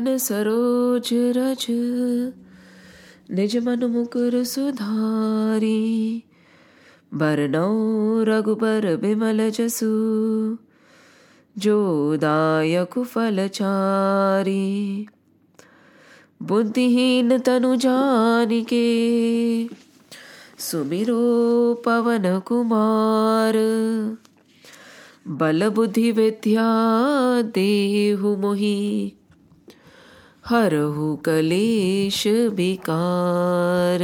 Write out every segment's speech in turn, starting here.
चरण सरोज रज निज मन मुकुर सुधारी बरनौ रघुबर बिमल जसु जो दायक फल चारी बुद्धिहीन तनु जानिके सुमिरो पवन कुमार बल बुद्धि विद्या देहु मोहि हरहु कलेश विकार।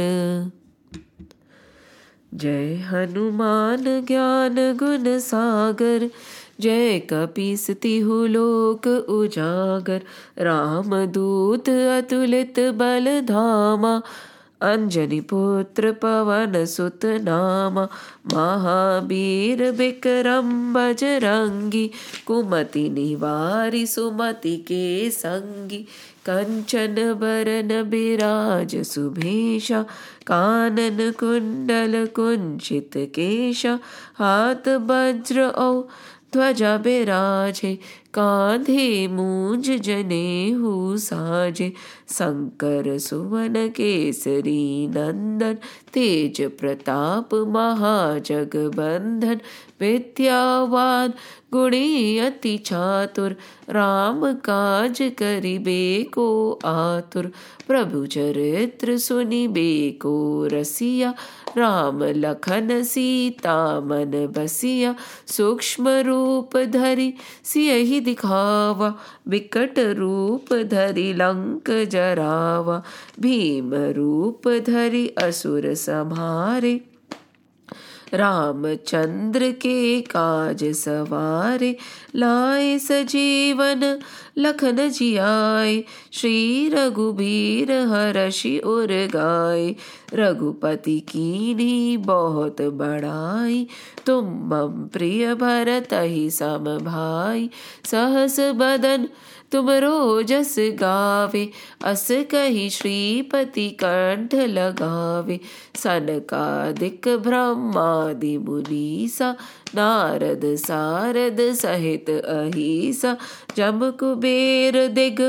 जय हनुमान ज्ञान गुण सागर, जय कपीस लोक उजागर। राम दूत अतुलित बल धामा, अंजनी पुत्र पवन सुत नाम। महावीर विक्रम बजरंगी कुमति निवारी सुमति के संगी। कंचन बरन बिराज सुभेशा कानन कुंडल कुंचित केशा हाथ वज्र औ ध्वजा बिराजे कांधे मूंज जने साजे शंकर सुवन केसरी नंदन, तेज प्रताप महाजगबंधन, विद्यावान गुणी अति चातुर, राम काज करिबे को आतुर, प्रभु चरित्र सुनिबे को रसिया, राम लखन सीता मन बसिया, सूक्ष्म रूप धरि सियहि दिखावा विकट रूप धरि लंक जरावा, भीम रूप धरि असुर संहारे। रामचंद्र के काज सवारे, लाए सजीवन लखन जियाय श्री रघुबीर हरषि उर गाय रघुपति कीनी बहुत बड़ाई, तुम मम प्रिय भरत ही सम भाई। सहस बदन तुम रोजस गावे, अस कही श्रीपति कंठ लगावे। सनकादिक ब्रह्मादि मुनीसा, नारद सारद सहित अहिसा। जम कुबेर दिग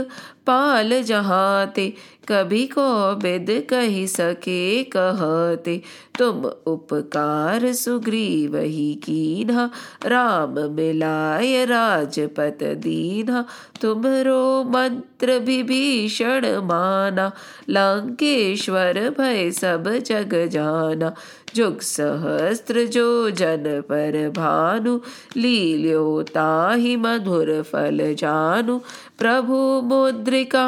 पाल जहाते कभी को बिद कही सके कहते, तुम उपकार सुग्रीव ही कीन्हा राम मिलाय राजपत दीन्हा तुम्हरो मंत्र विभीषण माना, लंकेश्वर भय सब जग जाना, जुग सहस्त्र जो जन पर भानु लील्यो ताहि मधुर फल जानु, प्रभु मुद्रिका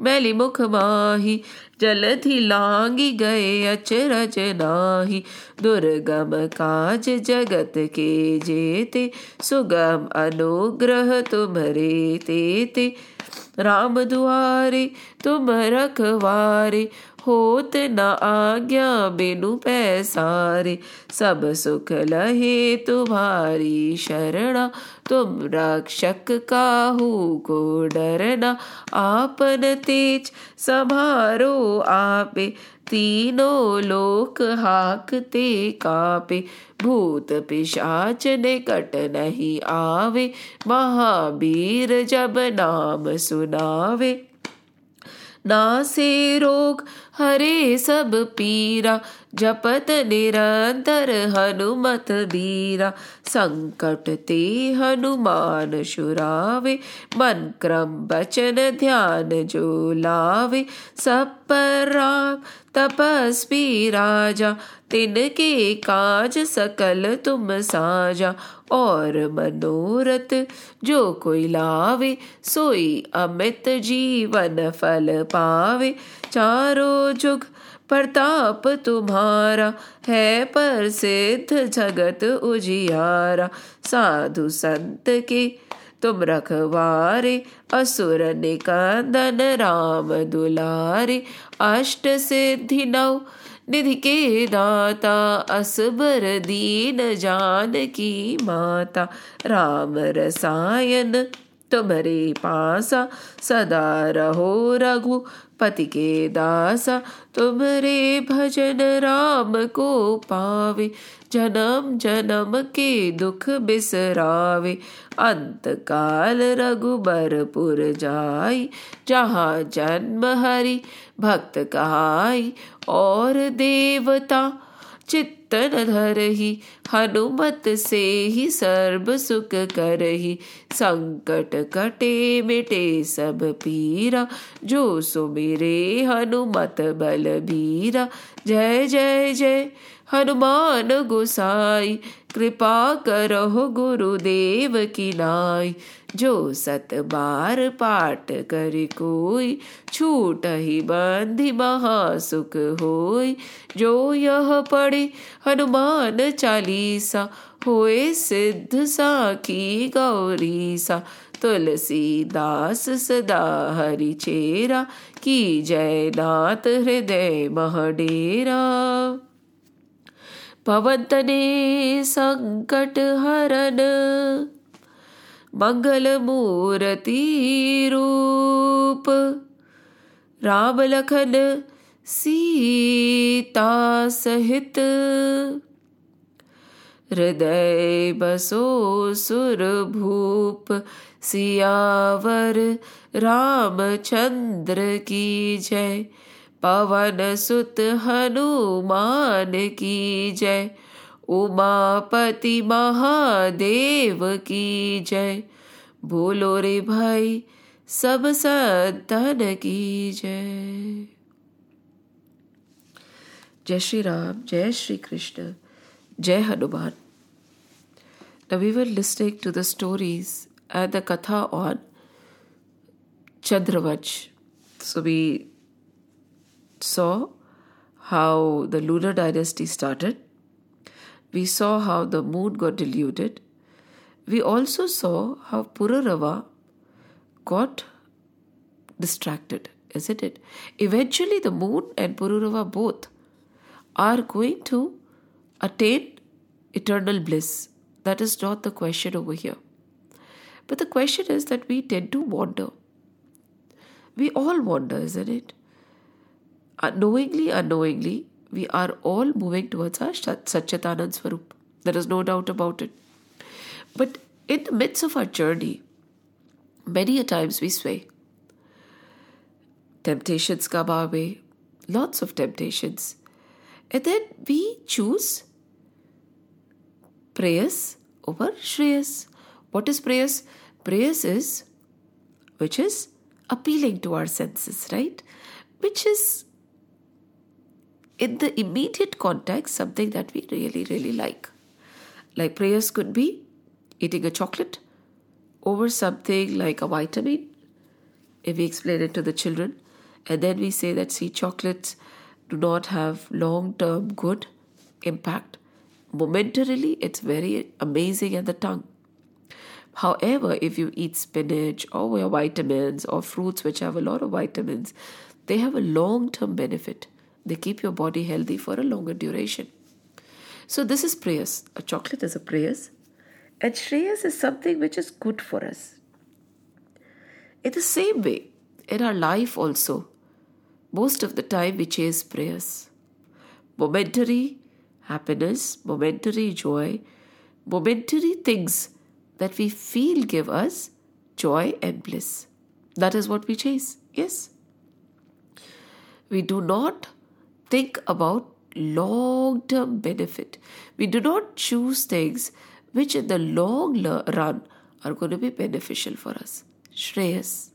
मैली मुख माही, जलधि लांगी गए अचरज नाही। दुर्गम काज जगत के जेते, सुगम अनुग्रह तुम्हरे तेते। राम दुआरे तुम रखवारे, होत न आज्ञा बिनु पैसारे। सब सुख लहे तुम्हारी शरणा तुम रक्षक काहू को डरना। आपन तेज समारो आपे। तीनों लोक हाकते कापे। भूत पिशाच निकट नहीं आवे। महावीर जब नाम सुनावे। नासे रोग हरे सब पीरा जपत निरंतर हनुमत बीरा संकट ते हनुमान शुरावे मन क्रम बचन ध्यान जो लावे। सब पर राम तपस्वी राजा तिनके काज सकल तुम साजा और मनोरथ। जो कोई लावे, सोई अमित जीवन फल पावे। चारों जुग प्रताप तुम्हारा, है पर सिद्ध जगत उजियारा। साधु संत के तुम रखवारे, असुर निकंदन राम दुलारे। अष्ट सिद्धि नव निधि के दाता असबर दीन जान की माता राम रसायन। तुम्हारे पासा, सदा रहो रघु पति के दासा। तुम्हारे भजन राम को पावे, जन्म जन्म के दुख बिसरावे। अंत काल रघुबरपुर जाई, जहाँ जन्म हरि भक्त कहाई, और देवता चित्तन धरही, हनुमत से ही सर्व सुख करही। संकट कटे मिटे सब पीरा, जो सुमिरे हनुमत बल बीरा जय जय जय, हनुमान गोसाई, कृपा करहो गुरुदेव की नाई। जो सत बार पाठ कर कोई, छूट ही बंधि महासुख होय जो यह पढ़े हनुमान चालीसा, होए सिद्ध साखी गौरी सा तुलसीदास सदा हरि चेरा, की जय नाथ हृदय महडेरा पवतने संकट हरन मंगल मूर्ति रूप राम लखन सीता सहित। हृदय बसो सुर भूप सियावर रामचंद्र की जय। पवन सुत हनुमान की जय। उमापति महादेव की जय। बोलो रे भाई, सब संतन की जय। जय श्री राम, जय श्री कृष्ण, जय Hanuman. Now we were listening to the stories and the katha on Chandravansh so we saw how the lunar dynasty started We saw how the moon got diluted. We also saw how Pururava got distracted, isn't it? Eventually, the moon and Pururava both are going to attain eternal bliss. That is not the question over here. But the question is that we tend to wander. We all wander, isn't it? Unknowingly, unknowingly, we are all moving towards our Satchitanand Swarup. There is no doubt about it. But in the midst of our journey, many a times we sway. Temptations come our way, lots of temptations. And then we choose prayers over Shreyas. What is prayers? Prayers is which is appealing to our senses, right? Which is in the immediate context something that we really, really like. Like prayers could be eating a chocolate over something like a vitamin, if we explain it to the children. And then we say that see, chocolates do not have long term good impact. Momentarily, it's very amazing at the tongue. However, if you eat spinach or your vitamins or fruits which have a lot of vitamins, they have a long term benefit. They keep your body healthy for a longer duration. So, this is prayers. A chocolate is a prayers, and Shreyas is something which is good for us. In the same way, in our life also, most of the time we chase prayers. Momentary happiness, momentary joy, momentary things that we feel give us joy and bliss. That is what we chase. Yes. We do not think about long term benefit. We do not choose things which in the long run are going to be beneficial for us. Shreyas,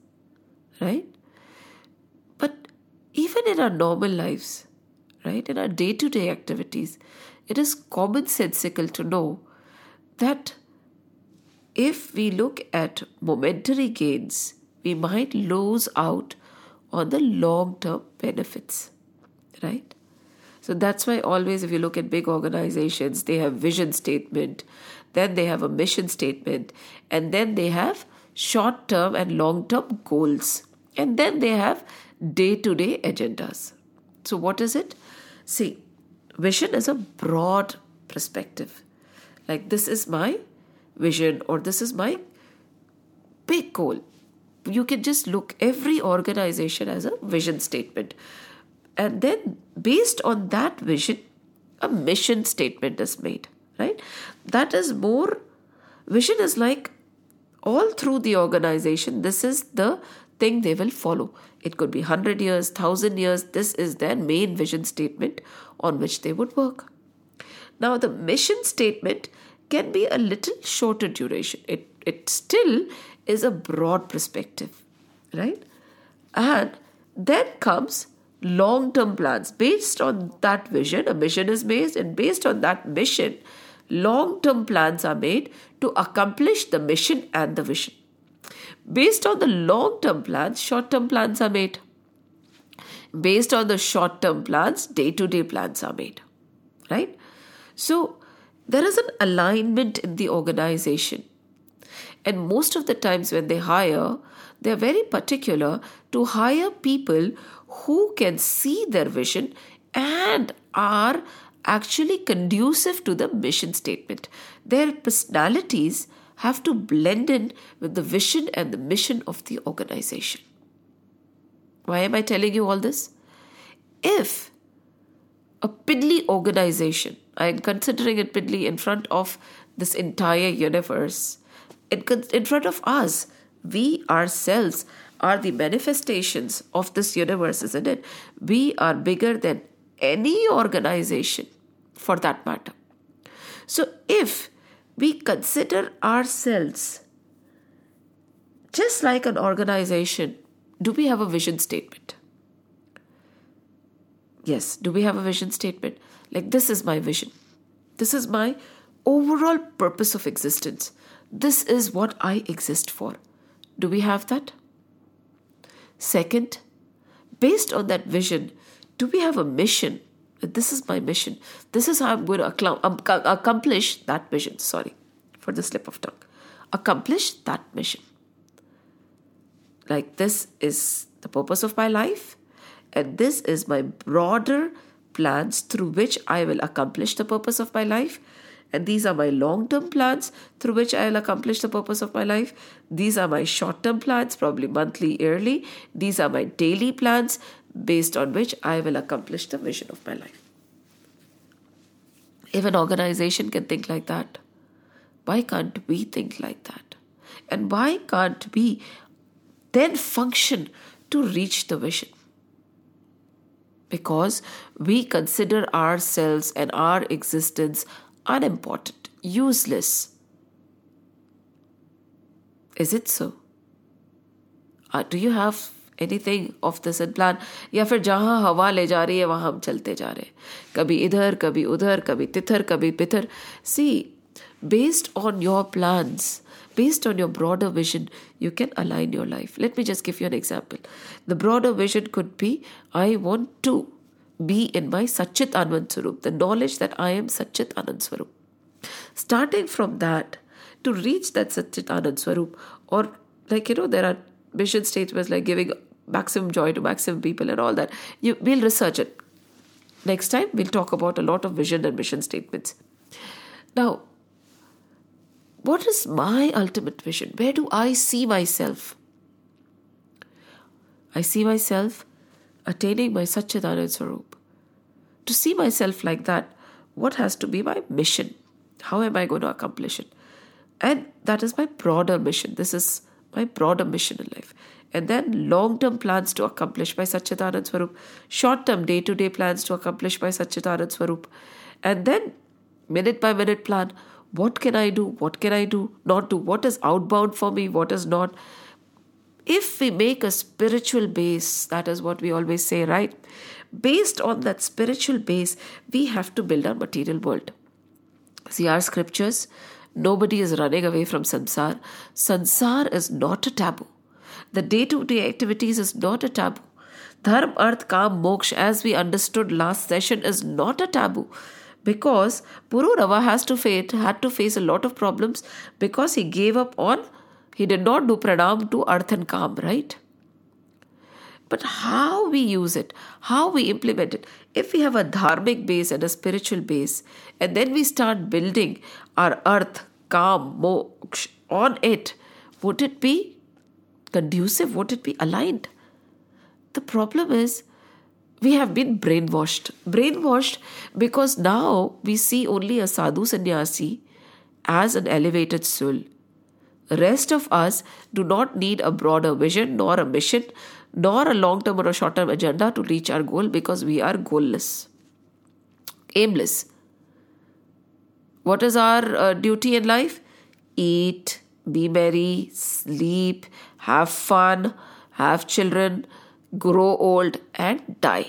right? But even in our normal lives, right, in our day to day activities, it is commonsensical to know that if we look at momentary gains, we might lose out on the long term benefits right? So that's why always, if you look at big organizations, they have vision statement, then they have a mission statement, and then they have short term and long term goals, and then they have day to day agendas. So, what is it? See, vision is a broad perspective. Like, this is my vision, or this is my big goal. You can just look every organization as a vision statement. And then, based on that vision, a mission statement is made, right? That is more, vision is like all through the organization, this is the thing they will follow. It could be 100 years, 1000 years. This is their main vision statement on which they would work. Now, the mission statement can be a little shorter duration. It, it still is a broad perspective, right? And then comes long term plans. Based on that vision, a mission is made, and based on that mission, long term plans are made to accomplish the mission and the vision. Based on the long term plans, short term plans are made. Based on the short term plans, day to day plans are made. Right? So, there is an alignment in the organization. And most of the times when they hire, they are very particular to hire people who can see their vision and are actually conducive to the mission statement. Their personalities have to blend in with the vision and the mission of the organization. Why am I telling you all this? If a piddly organization, I'm considering it piddly in front of this entire universe, in, in front of us, we ourselves are the manifestations of this universe, isn't it? We are bigger than any organization for that matter. So, if we consider ourselves just like an organization, do we have a vision statement? Yes, do we have a vision statement? Like, this is my vision. This is my overall purpose of existence. This is what I exist for. Do we have that? Second, based on that vision, do we have a mission? This is my mission. This is how I'm going to um, accomplish that vision. Sorry for the slip of tongue. Accomplish that mission. Like, this is the purpose of my life, and this is my broader plans through which I will accomplish the purpose of my life and these are my long term plans through which I'll accomplish the purpose of my life. These are my short term plans, probably monthly, yearly. These are my daily plans based on which I will accomplish the vision of my life. If an organization can think like that, why can't we think like that? And why can't we then function to reach the vision? Because we consider ourselves and our existence unimportant, useless. Is it so? Uh, do you have anything of this in plan या फिर जहाँ हवा ले जा रही है वहाँ हम चलते जा रहे हैं कभी इधर कभी उधर कभी तिथर कभी पिथर सी based on your plans based on your broader vision you can align your life let me just give you an example the broader vision could be i want to be in my Satchit Anand Swarup, the knowledge that I am Satchit Anand Swarup. Starting from that, to reach that Satchit Anand Swarup, or like, you know, there are vision statements like giving maximum joy to maximum people and all that. You, we'll research it. Next time, we'll talk about a lot of vision and mission statements. Now, what is my ultimate vision? Where do I see myself? I see myself attaining my Satchidanand Swarup. To see myself like that, what has to be my mission? How am I going to accomplish it? And that is my broader mission. This is my broader mission in life. And then long term plans to accomplish by Satchidanand Swarup, short term day to day plans to accomplish by Satchidanand Swarup, and then minute by minute plan what can I do, what can I do, not do, what is outbound for me, what is not if we make a spiritual base, that is what we always say, right? Based on that spiritual base, we have to build our material world. See, our scriptures, nobody is running away from sansar. Sansar is not a taboo. The day to day activities is not a taboo. Dharma, Arth, Kam, Moksha, as we understood last session, is not a taboo because Pururava has to face, had to face a lot of problems because he gave up on he did not do pranam to Arth and kam, right? But how we use it, how we implement it, if we have a dharmic base and a spiritual base, and then we start building our Arth, kam, moksha on it, would it be conducive? Won't it be aligned? The problem is we have been brainwashed. Brainwashed because now we see only a sadhu sannyasi as an elevated soul Rest of us do not need a broader vision, nor a mission, nor a long term or a short term agenda to reach our goal because we are goalless, aimless. What is our uh, duty in life? Eat, be merry, sleep, have fun, have children, grow old and die.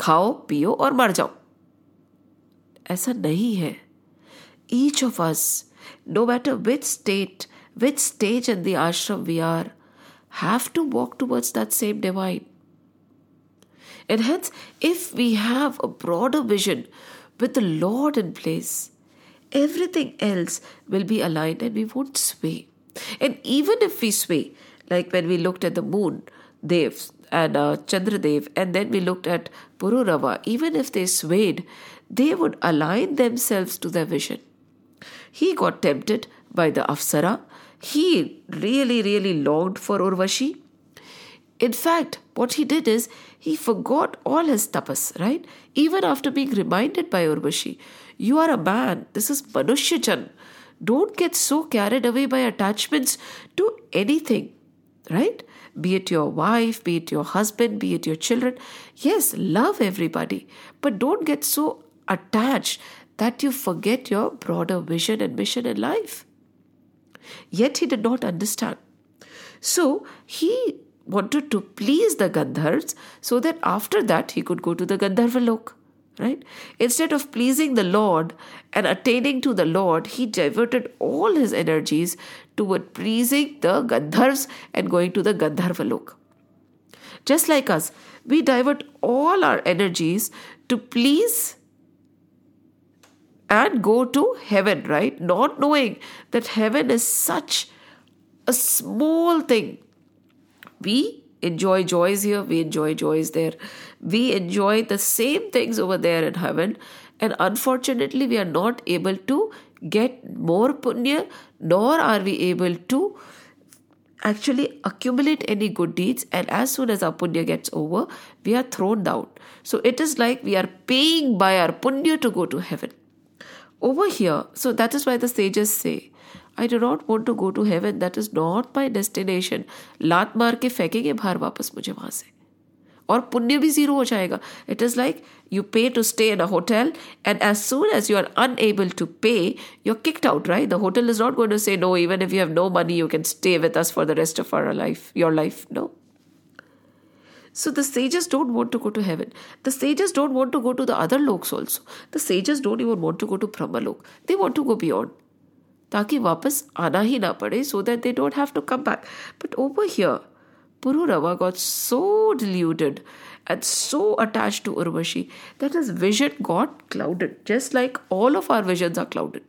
खाओ पियो और मर जाओ ऐसा नहीं है each of us no matter which state which stage in the ashram we are have to walk towards that same divine and hence if we have a broader vision with the lord in place everything else will be aligned and we won't sway and even if we sway like when we looked at the moon devs and uh, Chandradev, and then we looked at Pururava, even if they swayed, they would align themselves to their vision. He got tempted by the Apsara. He really, really longed for Urvashi. In fact, what he did is he forgot all his tapas, right? Even after being reminded by Urvashi, you are a man, this is Manushyajan. Don't get so carried away by attachments to anything, right? be it your wife, be it your husband, be it your children. Yes, love everybody, but don't get so attached that you forget your broader vision and mission in life. Yet he did not understand. So he wanted to please the Gandharvas so that after that he could go to the Gandharva Lok right? Instead of pleasing the Lord and attaining to the Lord, he diverted all his energies toward pleasing the Gandharvas and going to the Gandharva Lok. Just like us, we divert all our energies to please and go to heaven, right? Not knowing that heaven is such a small thing. We enjoy joys here, we enjoy joys there. We enjoy the same things over there in heaven, and unfortunately, we are not able to get more punya, nor are we able to actually accumulate any good deeds. And as soon as our punya gets over, we are thrown down. So it is like we are paying by our punya to go to heaven Over here, so that is why the sages say, I do not want to go to heaven that is not my destination लात मार के फेंकेंगे बाहर वापस मुझे वहां से और पुण्य भी जीरो हो जाएगा it is like you pay to stay in a hotel and as soon as you are unable to pay you are kicked out right the hotel is not going to say no even if you have no money you can stay with us for the rest of our life your life no so the sages don't want to go to heaven. The sages don't want to go to the other loks also. The sages don't even want to go to Brahmalok. They want to go beyond. ताकि वापस आना ही ना पड़े so that they don't have to come back but over Pururava got so deluded and so attached to Urvashi that his vision got clouded, just like all of our visions are clouded.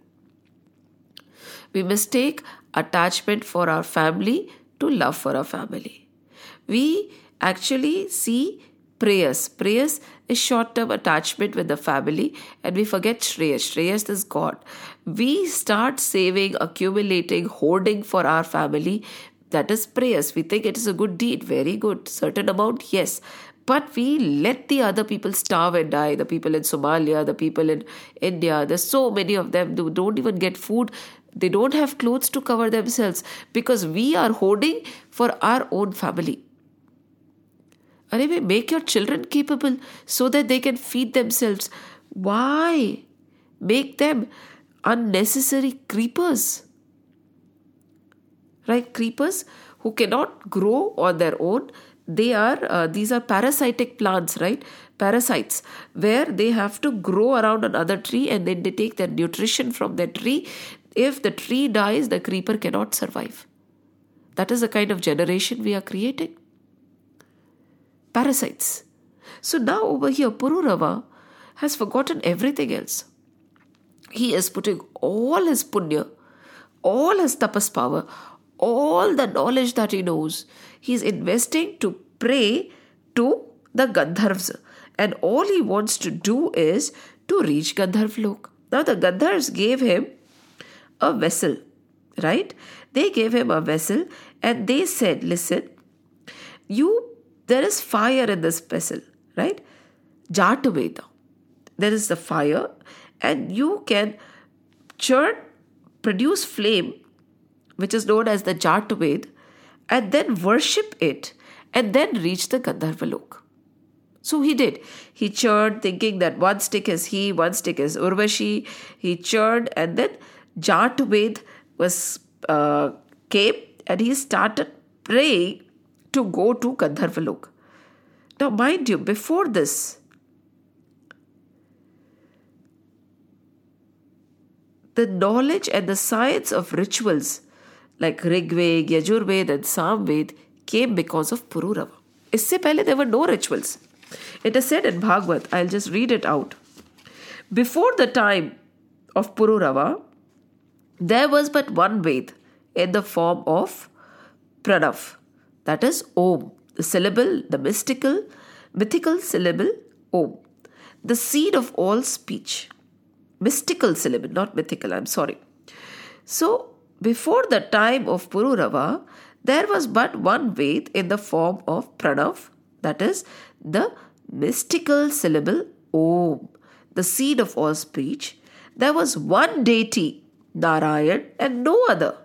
We mistake attachment for our family to love for our family. We actually see prayers. Prayers is short term attachment with the family, and we forget Shreyas. Shreyas is God. We start saving, accumulating, hoarding for our family. That is prayers. We think it is a good deed. Very good. Certain amount, yes. But we let the other people starve and die. The people in Somalia, the people in India, there's so many of them who don't even get food. They don't have clothes to cover themselves because we are hoarding for our own family. Anyway, make your children capable so that they can feed themselves. Why? Make them unnecessary creepers. Right? Creepers who cannot grow on their own. They are, uh, these are parasitic plants, right? Parasites, where they have to grow around another tree and then they take their nutrition from that tree. If the tree dies, the creeper cannot survive. That is the kind of generation we are creating parasites. So now over here, Pururava has forgotten everything else. He is putting all his punya, all his tapas power, all the knowledge that he knows, he is investing to pray to the Gandharvas. And all he wants to do is to reach Gandharv Lok. Now the Gandharvas gave him a vessel, right? They gave him a vessel and they said, Listen, you there is fire in this vessel, right? Jataveda. There is the fire, and you can churn, produce flame, which is known as the Jataved, and then worship it, and then reach the Gandharvalok. So he did. He churned, thinking that one stick is he, one stick is Urvashi. He churned, and then Jataved was uh, came, and he started praying to go to Gandharvalok. Now, mind you, before this, the knowledge and the science of rituals like Rigved, Yajurved, and Samved came because of Pururava. इससे पहले there were no rituals. It is said in Bhagavad, I'll just read it out. Before the time of Pururava, there was but one Ved in the form of Pranav, that is Om, the syllable, the mystical, mythical syllable Om, the seed of all speech. Mystical syllable, not mythical, I'm sorry. So, before the time of Pururava, there was but one Ved in the form of Pranav, that is the mystical syllable Om, the seed of all speech. There was one deity, Narayan, and no other.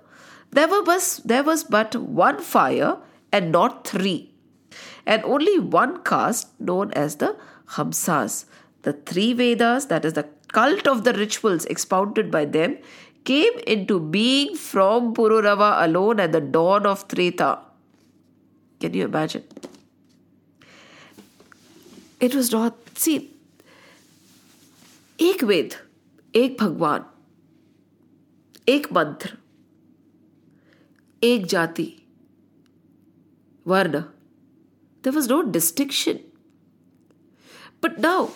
There was, there was but one fire and not three, and only one caste known as the Hamsas. The three Vedas, that is the cult of the rituals expounded by them, came into being from Pururava alone at the dawn of Treta. Can you imagine? It was not. See, एक वेद एक भगवान एक मंत्र एक जाति वर्ण there was no distinction. But now,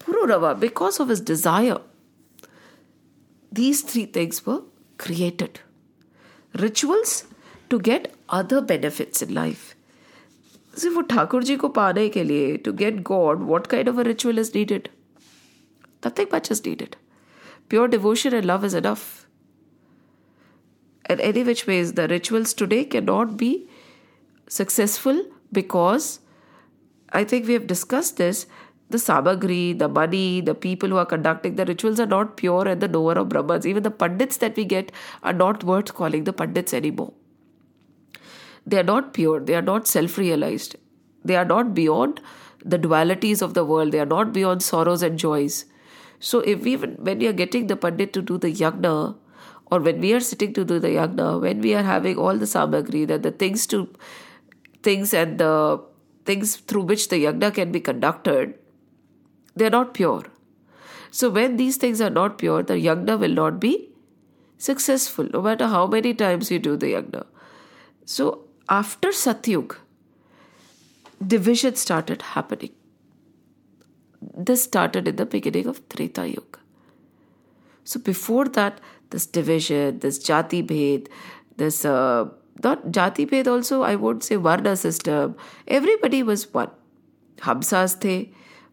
Pururava, because of his desire, these three things were created rituals to get other benefits in life. See, for Thakur ji ko paane ke liye, to get God, what kind of a ritual is needed? Nothing much is needed. Pure devotion and love is enough. And any which ways, the rituals today cannot be successful because I think we have discussed this. The samagri, the money, the people who are conducting the rituals are not pure and the knower of Brahmans. Even the pandits that we get are not worth calling the pandits anymore. They are not pure, they are not self realized, they are not beyond the dualities of the world, they are not beyond sorrows and joys. So, if even when we are getting the pandit to do the yagna, or when we are sitting to do the yagna, when we are having all the samagri, that the things to things and the things through which the yagna can be conducted, they are not pure. So when these things are not pure, the yagna will not be successful, no matter how many times you do the yagna. So after Satyug, division started happening. This started in the beginning of Treta Yuga. So before that, this division, this jati bhed, this uh, not jati bhed also, I won't say varna system. Everybody was one. Hamsas the,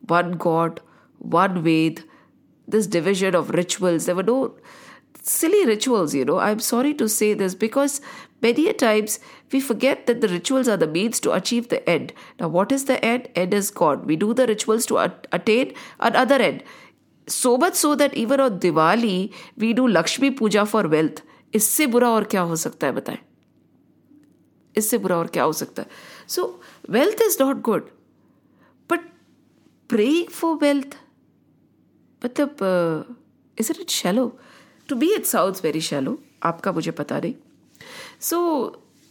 one God, one Ved. This division of rituals. There were no silly rituals, you know. I'm sorry to say this because many a times we forget that the rituals are the means to achieve the end. Now, what is the end? End is God. We do the rituals to attain another end. So much so that even on Diwali, we do Lakshmi Puja for wealth. इससे बुरा और क्या हो सकता है बताएं इससे बुरा और क्या हो सकता है? So wealth is not good but praying for wealth मतलब is it it shallow to be it sound very shallow आपका मुझे पता नहीं. So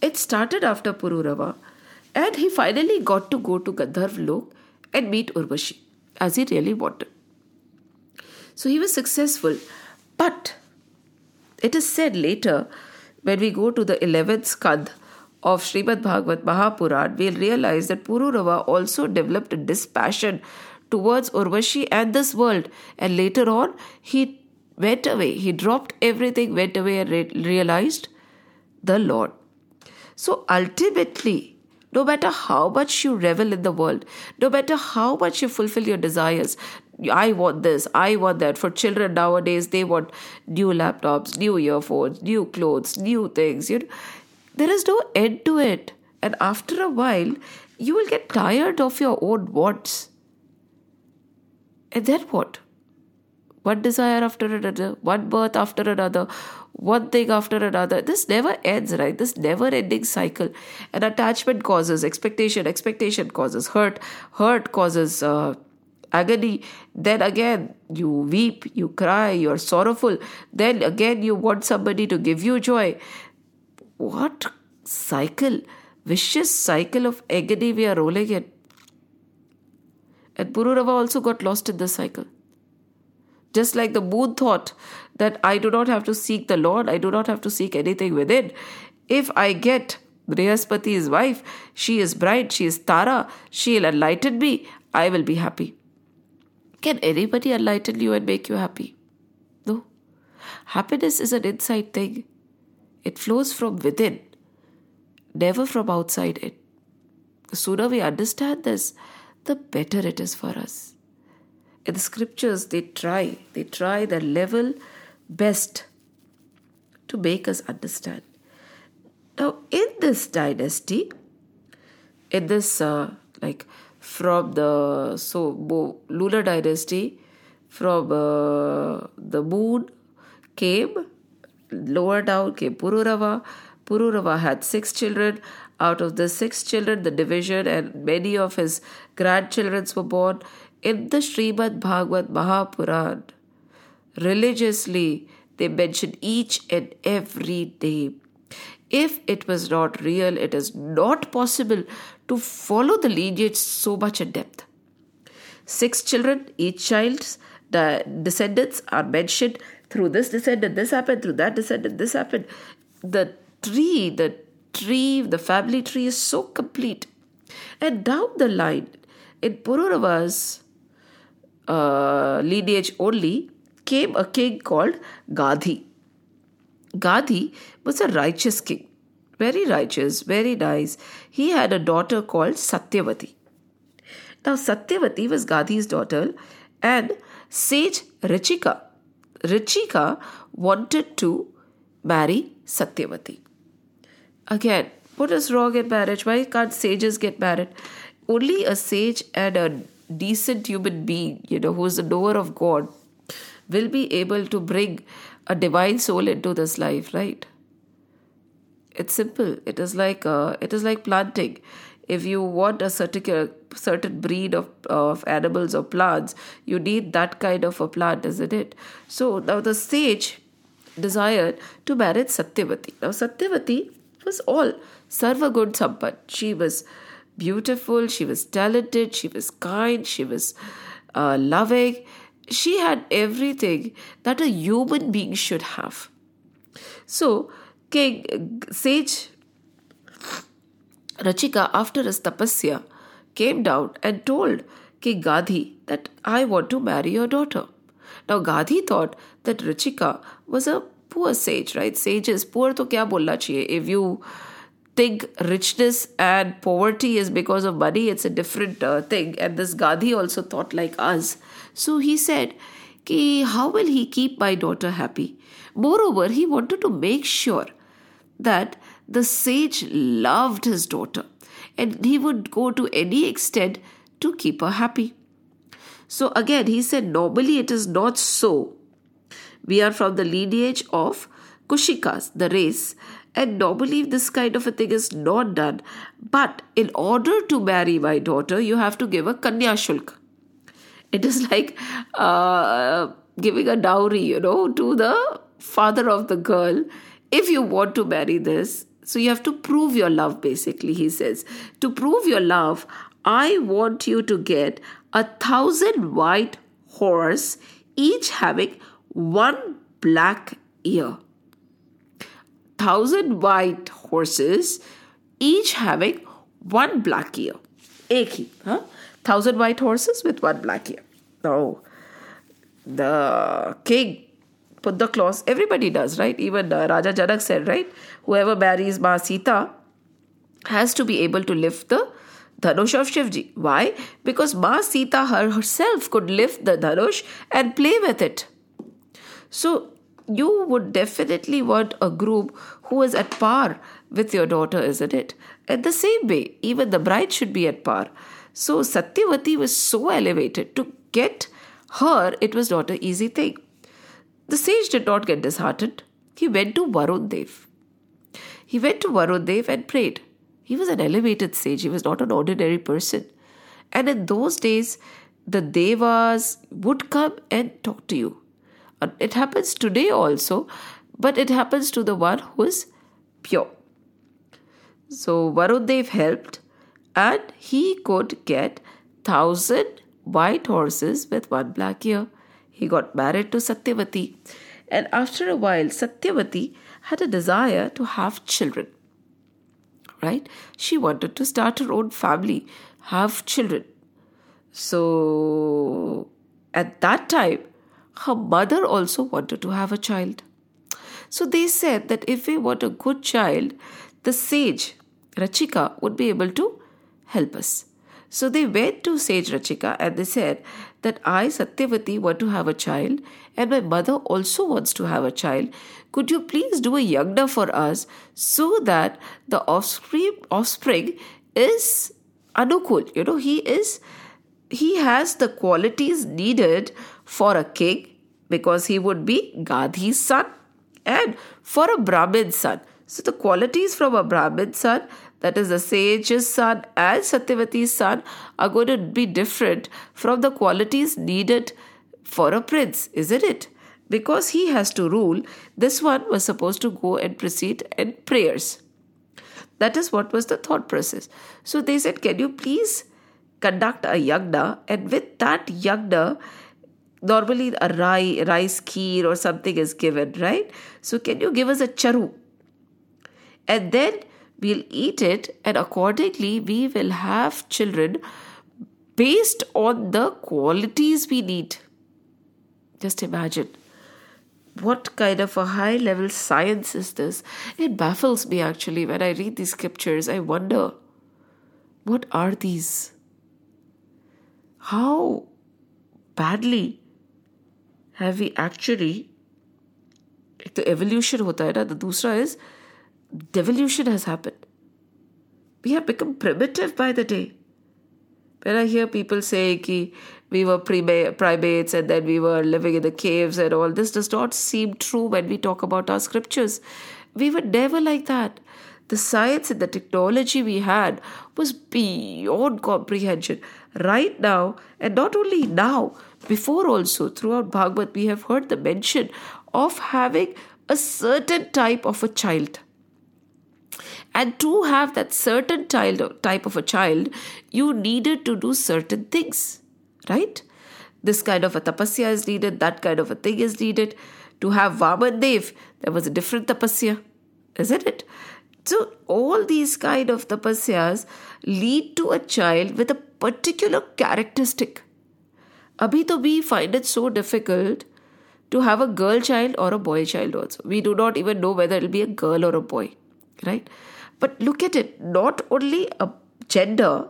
it started after Pururava and he finally got to go to Gandharva Lok and meet Urvashi as he really wanted So he was successful. But it is said later, when we go to the 11th skand of Srimad Bhagavat Mahapuran, we'll realize that Pururava also developed a dispassion towards Urvashi and this world. And later on, he went away. He dropped everything, went away, and re- realized the Lord. So ultimately, no matter how much you revel in the world, no matter how much you fulfill your desires, I want this, I want that. For children nowadays, they want new laptops, new earphones, new clothes, new things. You know, there is no end to it. And after a while, you will get tired of your own wants. And then what? One desire after another, one birth after another, one thing after another. This never ends, right? This never ending cycle. And attachment causes expectation, expectation causes hurt, hurt causes uh, agony. Then again, you weep, you cry, you're sorrowful. Then again, you want somebody to give you joy. What cycle, vicious cycle of agony we are rolling in. And Pururava also got lost in this cycle. Just like the moon thought that I do not have to seek the Lord, I do not have to seek anything within. If I get Brihaspati's wife, she is bright, she is Tara, she'll enlighten me, I will be happy. Can anybody enlighten you and make you happy? No. Happiness is an inside thing, it flows from within, never from outside it. The sooner we understand this, the better it is for us. In the scriptures, they try, they try their level best to make us understand. Now, in this dynasty, in this, uh, like from the so lunar dynasty, from uh, the moon came, lower down came Pururava. Pururava had six children. Out of the six children, the division and many of his grandchildren were born in the Srimad Bhagavad Mahapuran. Religiously, they mention each and every name. If it was not real, it is not possible to follow the lineage so much in depth. Six children, each child's descendants are mentioned through this descendant, this happened, through that descendant, this happened. The tree, the tree, the family tree is so complete. And down the line, in Pururava's uh, lineage only, came a king called Gadhi. Gadhi was a righteous king, very righteous, very nice. He had a daughter called Satyavati. Now, Satyavati was Gadhi's daughter, and sage Richika. Richika wanted to marry Satyavati. Again, what is wrong in marriage? Why can't sages get married? Only a sage and a decent human being, you know, who is a knower of God, will be able to bring a divine soul into this life, right? It's simple. It is like uh, it is like planting. If you want a certain certain breed of, of animals or plants, you need that kind of a plant, isn't it? So now the sage desired to marry Satyavati. Now Satyavati was all Sarva Good Sampat. She was beautiful, she was talented, she was kind, she was uh, loving. She had everything that a human being should have. So, King Sage Rachika, after his tapasya, came down and told King Gadhi that I want to marry your daughter. Now, Gadhi thought that Rachika was a poor sage, right? Sages, poor to kya bolla chahiye? If you think richness and poverty is because of money, it's a different uh, thing. And this Gadhi also thought like us. So he said, Ki, how will he keep my daughter happy? Moreover, he wanted to make sure that the sage loved his daughter and he would go to any extent to keep her happy. So again, he said, normally it is not so. We are from the lineage of Kushikas, the race, and normally this kind of a thing is not done. But in order to marry my daughter, you have to give a kanya shulk. It is like uh, giving a dowry, you know, to the father of the girl. If you want to marry this, so you have to prove your love, basically, he says. To prove your love, I want you to get a thousand white horse, each having one black ear. Thousand white horses, each having one black ear. Ek hi, huh? Thousand white horses with one black ear. Now, the king put the clause. Everybody does, right? Even uh, Raja Janak said, right? Whoever marries Ma Sita has to be able to lift the Dhanush of Shivji. Why? Because Ma Sita herself could lift the Dhanush and play with it. So you would definitely want a group who is at par with your daughter, isn't it? In the same way, even the bride should be at par. So Satyavati was so elevated to get her, it was not an easy thing. The sage did not get disheartened. He went to Varun Dev. He went to Varun Dev and prayed. He was an elevated sage, he was not an ordinary person. And in those days, the Devas would come and talk to you. It happens today also, but it happens to the one who is pure. So Varun helped and he could get thousand white horses with one black ear. He got married to Satyavati and after a while Satyavati had a desire to have children. Right? She wanted to start her own family, have children. So at that time, her mother also wanted to have a child. So they said that if we want a good child, the sage Richika would be able to help us. So they went to Sage Richika and they said that I, Satyavati, want to have a child and my mother also wants to have a child. Could you please do a yagna for us so that the offspring, offspring is anukul? You know, he is he has the qualities needed for a king because he would be Gadhi's son and for a Brahmin son. So the qualities from a Brahmin son, that is the sage's son and Satyavati's son, are going to be different from the qualities needed for a prince, isn't it? Because he has to rule, this one was supposed to go and proceed in prayers. That is what was the thought process. So they said, Can you please conduct a yagna? And with that yagna, normally a rye, rice kheer or something is given, right? So can you give us a charu? And then we'll eat it, and accordingly, we will have children based on the qualities we need. Just imagine. What kind of a high level science is this? It baffles me actually when I read these scriptures. I wonder, what are these? How badly have we actually एक तो evolution होता है ना the दूसरा is devolution has happened. We have become primitive by the day. When I hear people say ki we were primates and then we were living in the caves and all, this does not seem true when we talk about our scriptures. We were never like that. The science and the technology we had was beyond comprehension. Right now, and not only now, before also, throughout Bhagavad, we have heard the mention of having a certain type of a child. And to have that certain child type of a child, you needed to do certain things, right? This kind of a tapasya is needed, that kind of a thing is needed. To have Vaman Dev, there was a different tapasya, isn't it? So all these kind of tapasyas lead to a child with a particular characteristic. Abhi to we find it so difficult to have a girl child or a boy child also. We do not even know whether it'll be a girl or a boy, right? But look at it, not only a gender,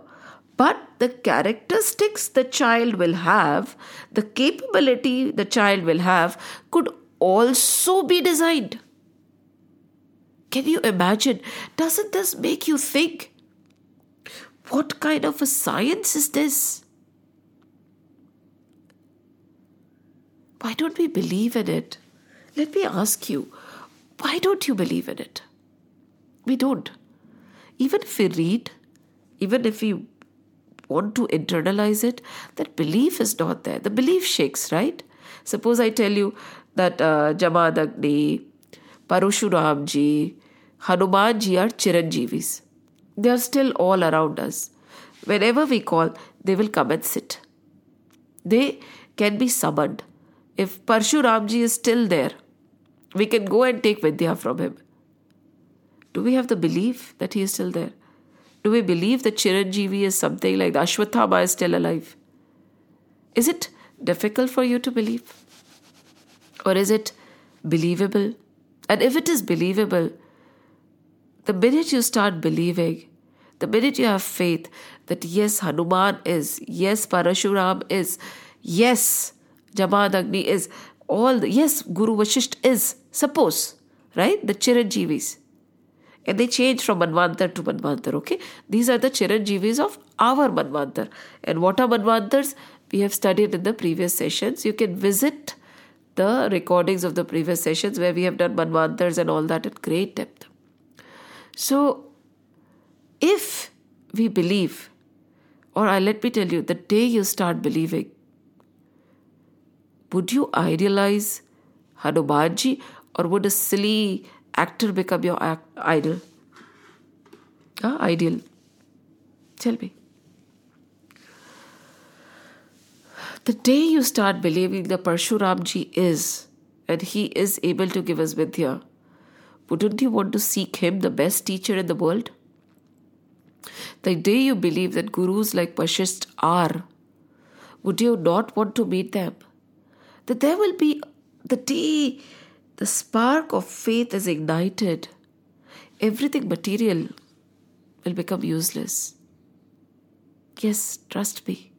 but the characteristics the child will have, the capability the child will have, could also be designed. Can you imagine? Doesn't this make you think? What kind of a science is this? Why don't we believe in it? Let me ask you, why don't you believe in it? We don't. Even if we read, even if we want to internalize it, that belief is not there. The belief shakes, right? Suppose I tell you that uh, Jamadagni, Parashuramji, Hanumanji are Chiranjeevis. They are still all around us. Whenever we call, they will come and sit. They can be summoned. If Parshuramji is still there, we can go and take Vidya from him. Do we have the belief that he is still there? Do we believe that Chiranjeevi is something like the Ashwatthama is still alive? Is it difficult for you to believe? Or is it believable? And if it is believable, the minute you start believing, the minute you have faith that yes, Hanuman is, yes, Parashuram is, yes, Jamadagni is, all the, yes, Guru Vashisht is, suppose, right? The Chiranjeevis. And they change from Manvantar to Manvantar, okay? These are the Chiranjeevis of our Manvantar. And what are Manvantars? We have studied in the previous sessions. You can visit the recordings of the previous sessions where we have done Manvantars and all that at great depth. So, if we believe, or I let me tell you, the day you start believing, would you idealize Hanumanji or would a silly actor become your act- idol? Ah, ideal. Tell me. The day you start believing that Parshuramji is and he is able to give us Vidya, wouldn't you want to seek him, the best teacher in the world? The day you believe that gurus like Vashist are, would you not want to meet them? That there will be the day the spark of faith is ignited, everything material will become useless. Yes, trust me.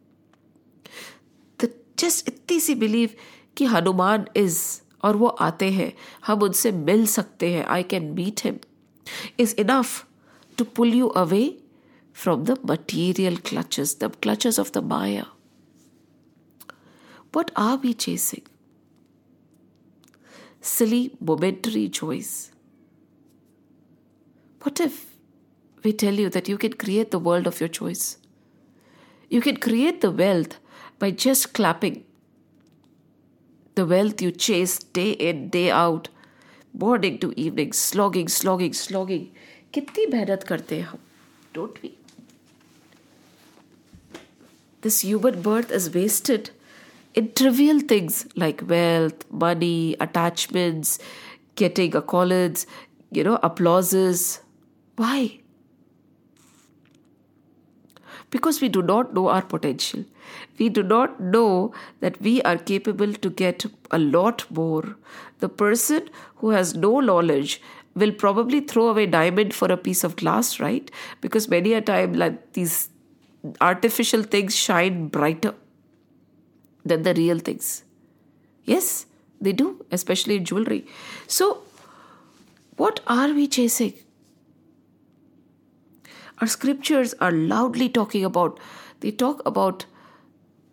The just इतनी सी believe कि Hanuman is और वो आते हैं हम उनसे मिल सकते हैं I can meet him is enough to pull you away from the material clutches, the clutches of the Maya. What are we chasing? Silly, momentary joys. What if we tell you that you can create the world of your choice? You can create the wealth by just clapping. The wealth you chase day in, day out, morning to evening, slogging, slogging, slogging. कितनी मेहनत करते हैं हम don't we this human birth is wasted in trivial things like wealth, money, attachments, getting accolades, you know, applauses. Why? Because we do not know our potential. We do not know that we are capable to get a lot more. The person who has no knowledge will probably throw away diamond for a piece of glass, right? Because many a time, like these artificial things shine brighter than the real things. Yes, they do, especially jewelry. So, what are we chasing? Our scriptures are loudly talking about, they talk about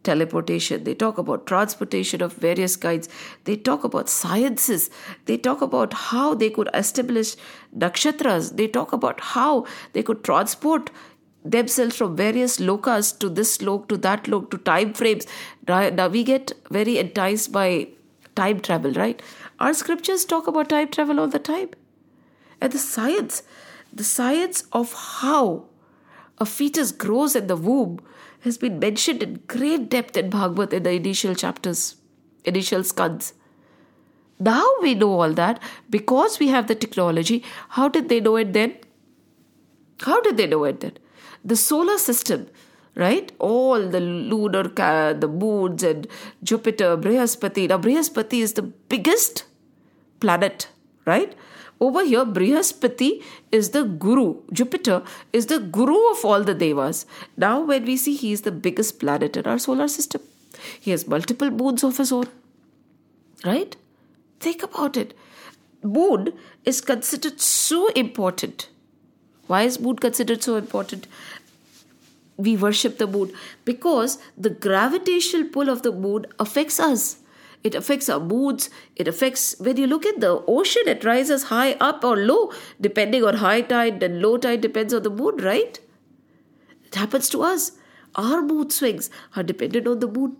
teleportation, they talk about transportation of various kinds, they talk about sciences, they talk about how they could establish nakshatras, they talk about how they could transport themselves from various lokas to this lok to that lok to time frames. Now we get very enticed by time travel, right? Our scriptures talk about time travel all the time. And the science, the science of how a fetus grows in the womb has been mentioned in great depth in Bhagavad in the initial chapters, initial skands. Now we know all that because we have the technology. How did they know it then? How did they know it then? The solar system, right? All the lunar, the moons and Jupiter, Brihaspati. Now, Brihaspati is the biggest planet, right? Over here, Brihaspati is the guru. Jupiter is the guru of all the devas. Now, when we see he is the biggest planet in our solar system, he has multiple moons of his own, right? Think about it. Moon is considered so important why is moon considered so important? We worship the moon because the gravitational pull of the moon affects us. It affects our moods. It affects, when you look at the ocean, it rises high up or low, depending on high tide and low tide depends on the moon, right? It happens to us. Our mood swings are dependent on the moon.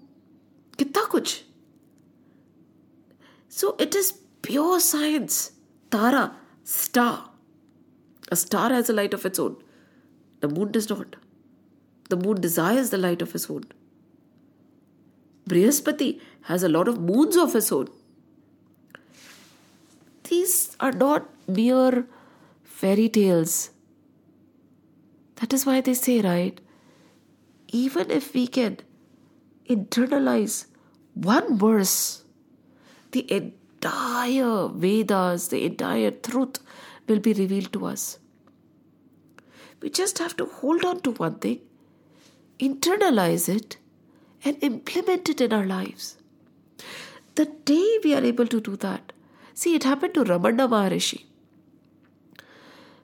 Kitta kuch. So it is pure science. Tara, star. A star has a light of its own. The moon does not. The moon desires the light of his own. Brihaspati has a lot of moons of his own. These are not mere fairy tales. That is why they say, right? Even if we can internalize one verse, the entire Vedas, the entire truth will be revealed to us. We just have to hold on to one thing, internalize it, and implement it in our lives. The day we are able to do that, see, it happened to Ramana Maharishi.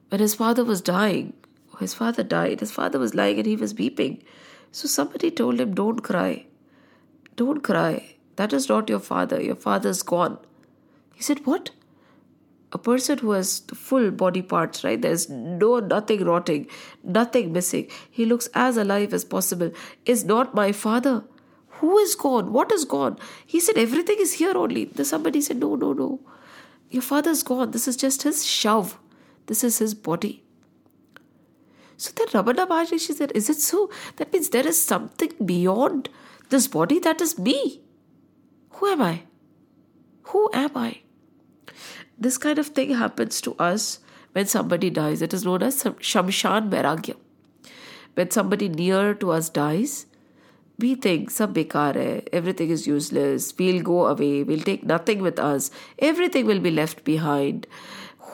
when his father was dying, his father died, his father was lying and he was weeping. So somebody told him, Don't cry. Don't cry. That is not your father. Your father's gone. He said, What? A person who has full body parts, right? There's no nothing rotting, nothing missing. He looks as alive as possible. Is not my father. Who is gone? What is gone? He said, Everything is here only. Then somebody said, No, no, no. Your father's gone. This is just his shav. This is his body. So then Ramana Maharishi said, Is it so? That means there is something beyond this body that is me. Who am I? Who am I? This kind of thing happens to us when somebody dies. It is known as Shamshan Vairagya. When somebody near to us dies, we think sab hai, everything is useless, we'll go away, we'll take nothing with us, everything will be left behind.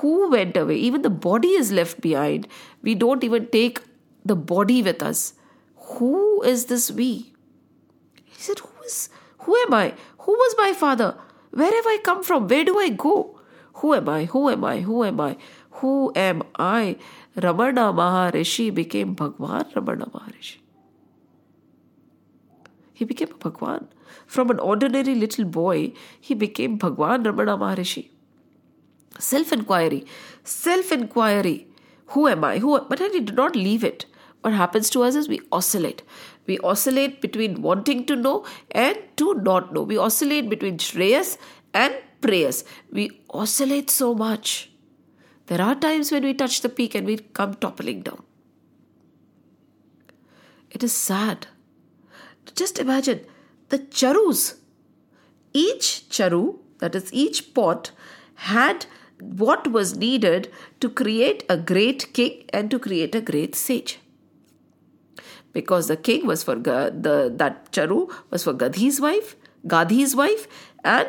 Who went away? Even the body is left behind. We don't even take the body with us. Who is this we? He said, Who is who am I? Who was my father? Where have I come from? Where do I go? Who am I? Who am I? Who am I? Who am I? Ramana Maharishi became Bhagwan Ramana Maharishi. He became a Bhagwan. From an ordinary little boy, he became Bhagwan Ramana Maharishi. Self inquiry. Self inquiry. Who am I? Who? But I did not leave it. What happens to us is we oscillate. We oscillate between wanting to know and to not know. We oscillate between Shreyas and Preyas. We oscillate so much. There are times when we touch the peak and we come toppling down. It is sad. Just imagine the charus. Each charu, that is each pot, had what was needed to create a great king and to create a great sage. Because the king was for the that charu was for Gadhi's wife, Gadhi's wife, and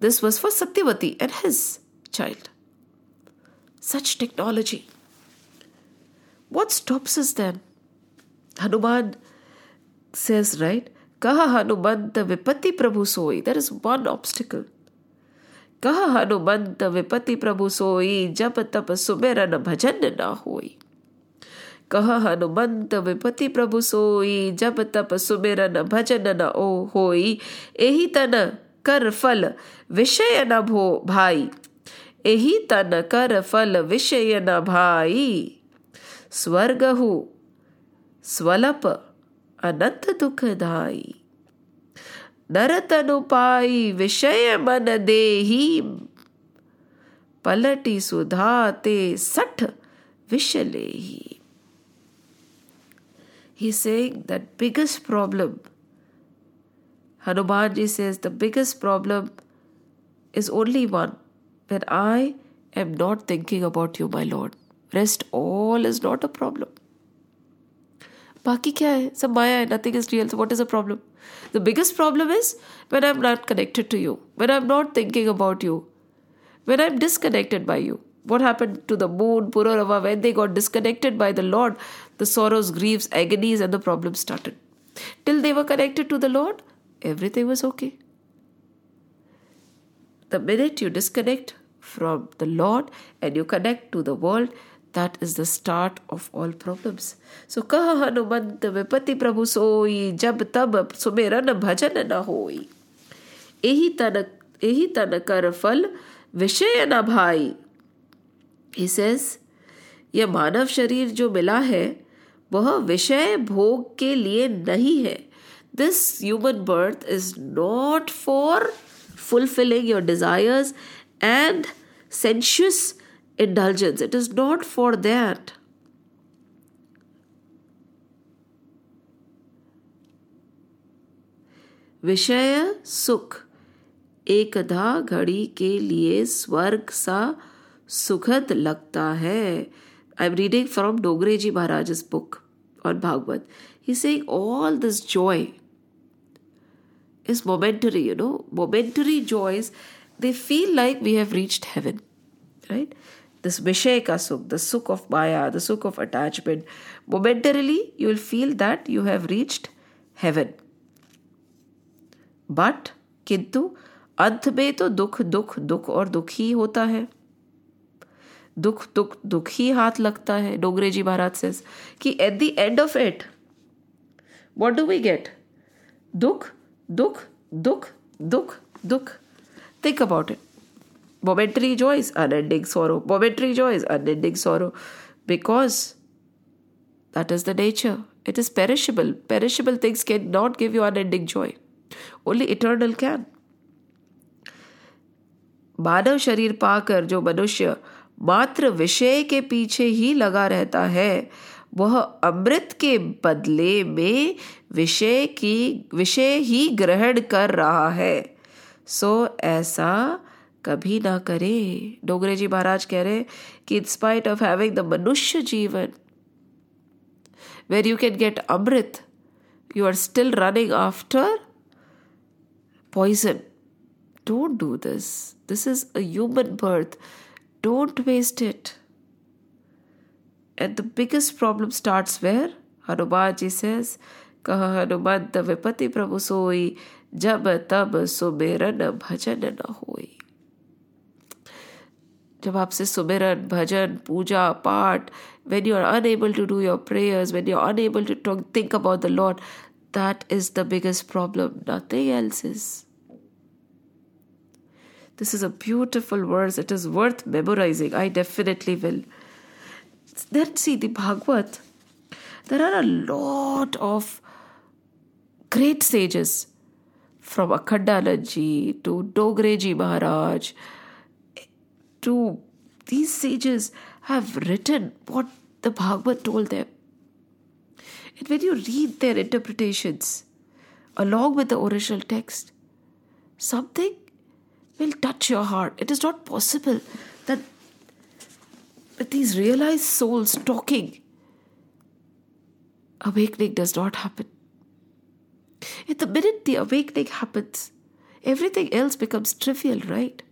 this was for Satyavati and his child. Such technology. What stops us then? Hanuman says, right? Kaha Hanumanta Vipati Prabhu Soi. There is one obstacle. Kaha Hanumanta Vipati Prabhu Soi. Jap tap sumeran bhajan na hoi. Kaha Hanumanta Vipati Prabhu Soi. Jap tap sumeran bhajan na o hoi. Ehi tana कर फल विषय न भो भाई। एही तन कर फल विषय न भाई। स्वर्गहु स्वलप अनंत दुखदाई नरतनु पाई विषय मन देही। पलटी सुधाते सठ विषलेही He's saying that biggest problem Hanumanji says the biggest problem is only one when I am not thinking about you, my Lord. Rest all is not a problem. बाकी क्या है सब माया है nothing is real what is a problem the biggest problem is when I am not connected to you when I am not thinking about you when I'm disconnected by you. What happened to the moon, Pururava, when they got disconnected by the Lord, the sorrows, griefs, agonies, and the problems started. Till they were connected to the Lord, everything was okay. The minute you disconnect from the Lord and you connect to the world, that is the start of all problems. So कह हनुमंत विपति प्रभु सोई जब तब सुमेरन भजन न होई यही तन यही तन कर फल विषय न भाई He says यह मानव शरीर जो मिला है वह विषय भोग के लिए नहीं है this human birth is not for fulfilling your desires and sensuous indulgence. It is not for that. विषय सुख एकधा घड़ी के लिए स्वर्ग सा सुखद लगता है आई am reading from Dongre ji Maharaj book on Bhagavad. He's saying all this joy is momentary, you know, momentary joys, they feel like we have reached heaven, right? This Visheka Sukh, the Sukh of Maya, the Sukh of attachment, momentarily you will feel that you have reached heaven. But, किंतु अंत में तो दुख दुख दुख और दुख ही होता है दुख दुख दुख ही हाथ लगता है डोगरे जी महाराज से कि at the end of it what do we get दुख दुख दुख दुख दुख। Think about it momentary joy is unending sorrow momentary जो is unending sorrow because that is the nature it is perishable perishable things can not give you unending joy only eternal can मानव शरीर पाकर जो मनुष्य मात्र विषय के पीछे ही लगा रहता है वह अमृत के बदले में विषय की, विषय ही ग्रहण कर रहा है। सो ऐसा कभी ना करे। डोगरे जी महाराज कह रहे कि in spite of having the manushya jeevan where you can get amrit you are still running after poison don't do this this is a human birth don't waste it. And the biggest problem starts where? Hanumanji says, कहा हनुमंत विपति प्रभु सोई जब तब सुमेरन भजन न होई जब आपसे सुमेरन भजन पूजा पाठ when you are unable to do your prayers when you are unable to talk, think about the lord that is the biggest problem nothing else is this is a beautiful verse. It is worth memorizing. I definitely will. Then see the Bhagavad. There are a lot of great sages from Akhandanandji to Dogreji Maharaj to these sages have written what the Bhagavad told them. And when you read their interpretations along with the original text, something will touch your heart. It is not possible these realized souls talking, awakening does not happen. At the minute the awakening happens, everything else becomes trivial, right?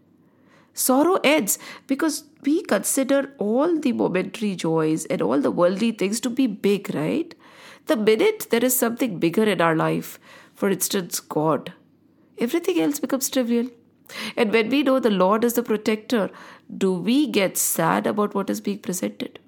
Sorrow ends because we consider all the momentary joys and all the worldly things to be big, right? The minute there is something bigger in our life, for instance, God, everything else becomes trivial. And when we know the Lord is the protector, do we get sad about what is being presented?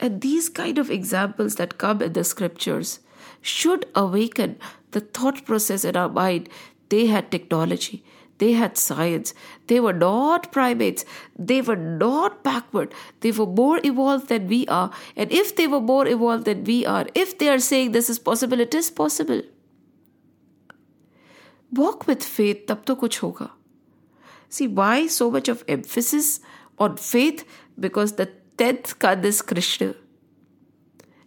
And these kind of examples that come in the scriptures should awaken the thought process in our mind. They had technology, they had science, they were not primates, they were not backward, they were more evolved than we are. And if they were more evolved than we are, if they are saying this is possible, it is possible. Walk with faith, tab to kuch hoga. See, why so much of emphasis on faith? Because the tenth kand is Krishna.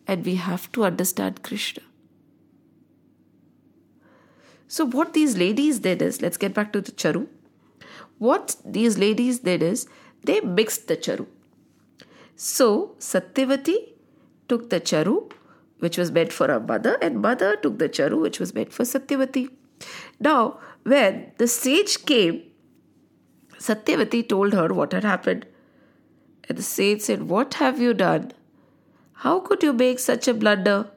And we have to understand Krishna. So, what these ladies did is, let's get back to the charu. What these ladies did is, they mixed the charu. So, Satyavati took the charu, which was meant for her mother, and mother took the charu, which was meant for Satyavati. Now, when the sage came, Satyavati told her what had happened. And the sage said, What have you done? How could you make such a blunder?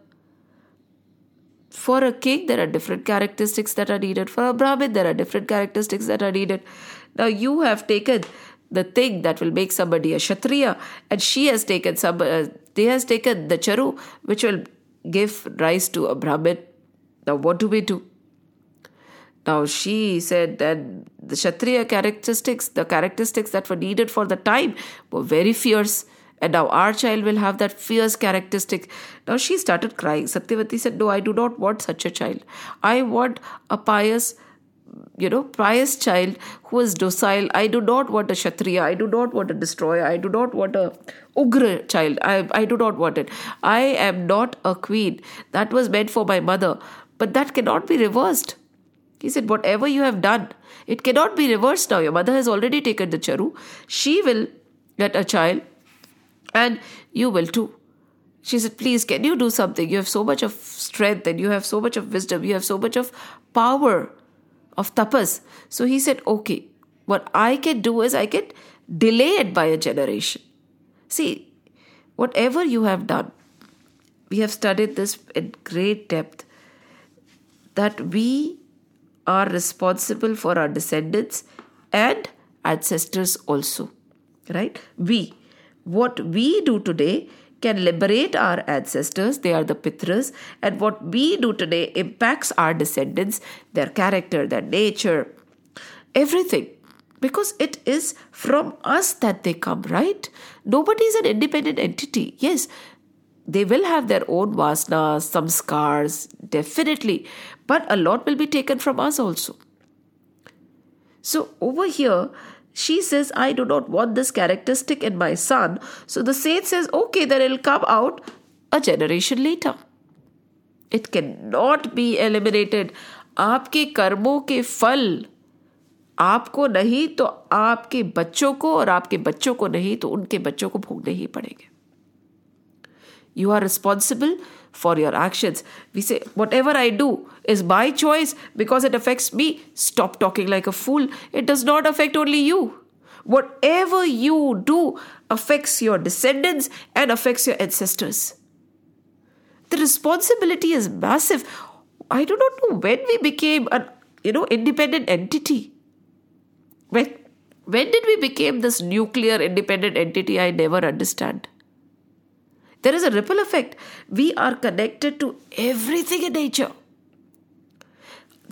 For a king, there are different characteristics that are needed. For a Brahmin, there are different characteristics that are needed. Now, you have taken the thing that will make somebody a Kshatriya, and she has taken some, uh, they has taken the charu, which will give rise to a Brahmin. Now, what do we do? Now she said that the Kshatriya characteristics, the characteristics that were needed for the time, were very fierce. And now our child will have that fierce characteristic. Now she started crying. Satyavati said, No, I do not want such a child. I want a pious, you know, pious child who is docile. I do not want a Kshatriya. I do not want a destroyer. I do not want a Ugra child. I, I do not want it. I am not a queen. That was meant for my mother. But that cannot be reversed. He said, Whatever you have done, it cannot be reversed now. Your mother has already taken the charu. She will get a child, and you will too. She said, Please, can you do something? You have so much of strength and you have so much of wisdom, you have so much of power of tapas. So he said, Okay, what I can do is I can delay it by a generation. See, whatever you have done, we have studied this in great depth that we are responsible for our descendants and ancestors also. right? We. What we do today can liberate our ancestors, they are the Pitras, and what we do today impacts our descendants, their character, their nature, everything. Because it is from us that they come, right? Nobody is an independent entity. Yes, they will have their own vasanas, some scars, definitely, but a lot will be taken from us also. So over here, she says, I do not want this characteristic in my son. So the saint says, okay, then it'll come out a generation later. It cannot be eliminated. आपके कर्मों के फल आपको नहीं तो आपके बच्चों को और आपके बच्चों को नहीं तो उनके बच्चों को भोगने ही पड़ेंगे you are responsible for your actions. We say, whatever I do is by choice because it affects me. Stop talking like a fool. It does not affect only you. Whatever you do affects your descendants and affects your ancestors. The responsibility is massive. I do not know when we became an you know independent entity. When when did we become this nuclear independent entity? I never understand. There is a ripple effect. We are connected to everything in nature.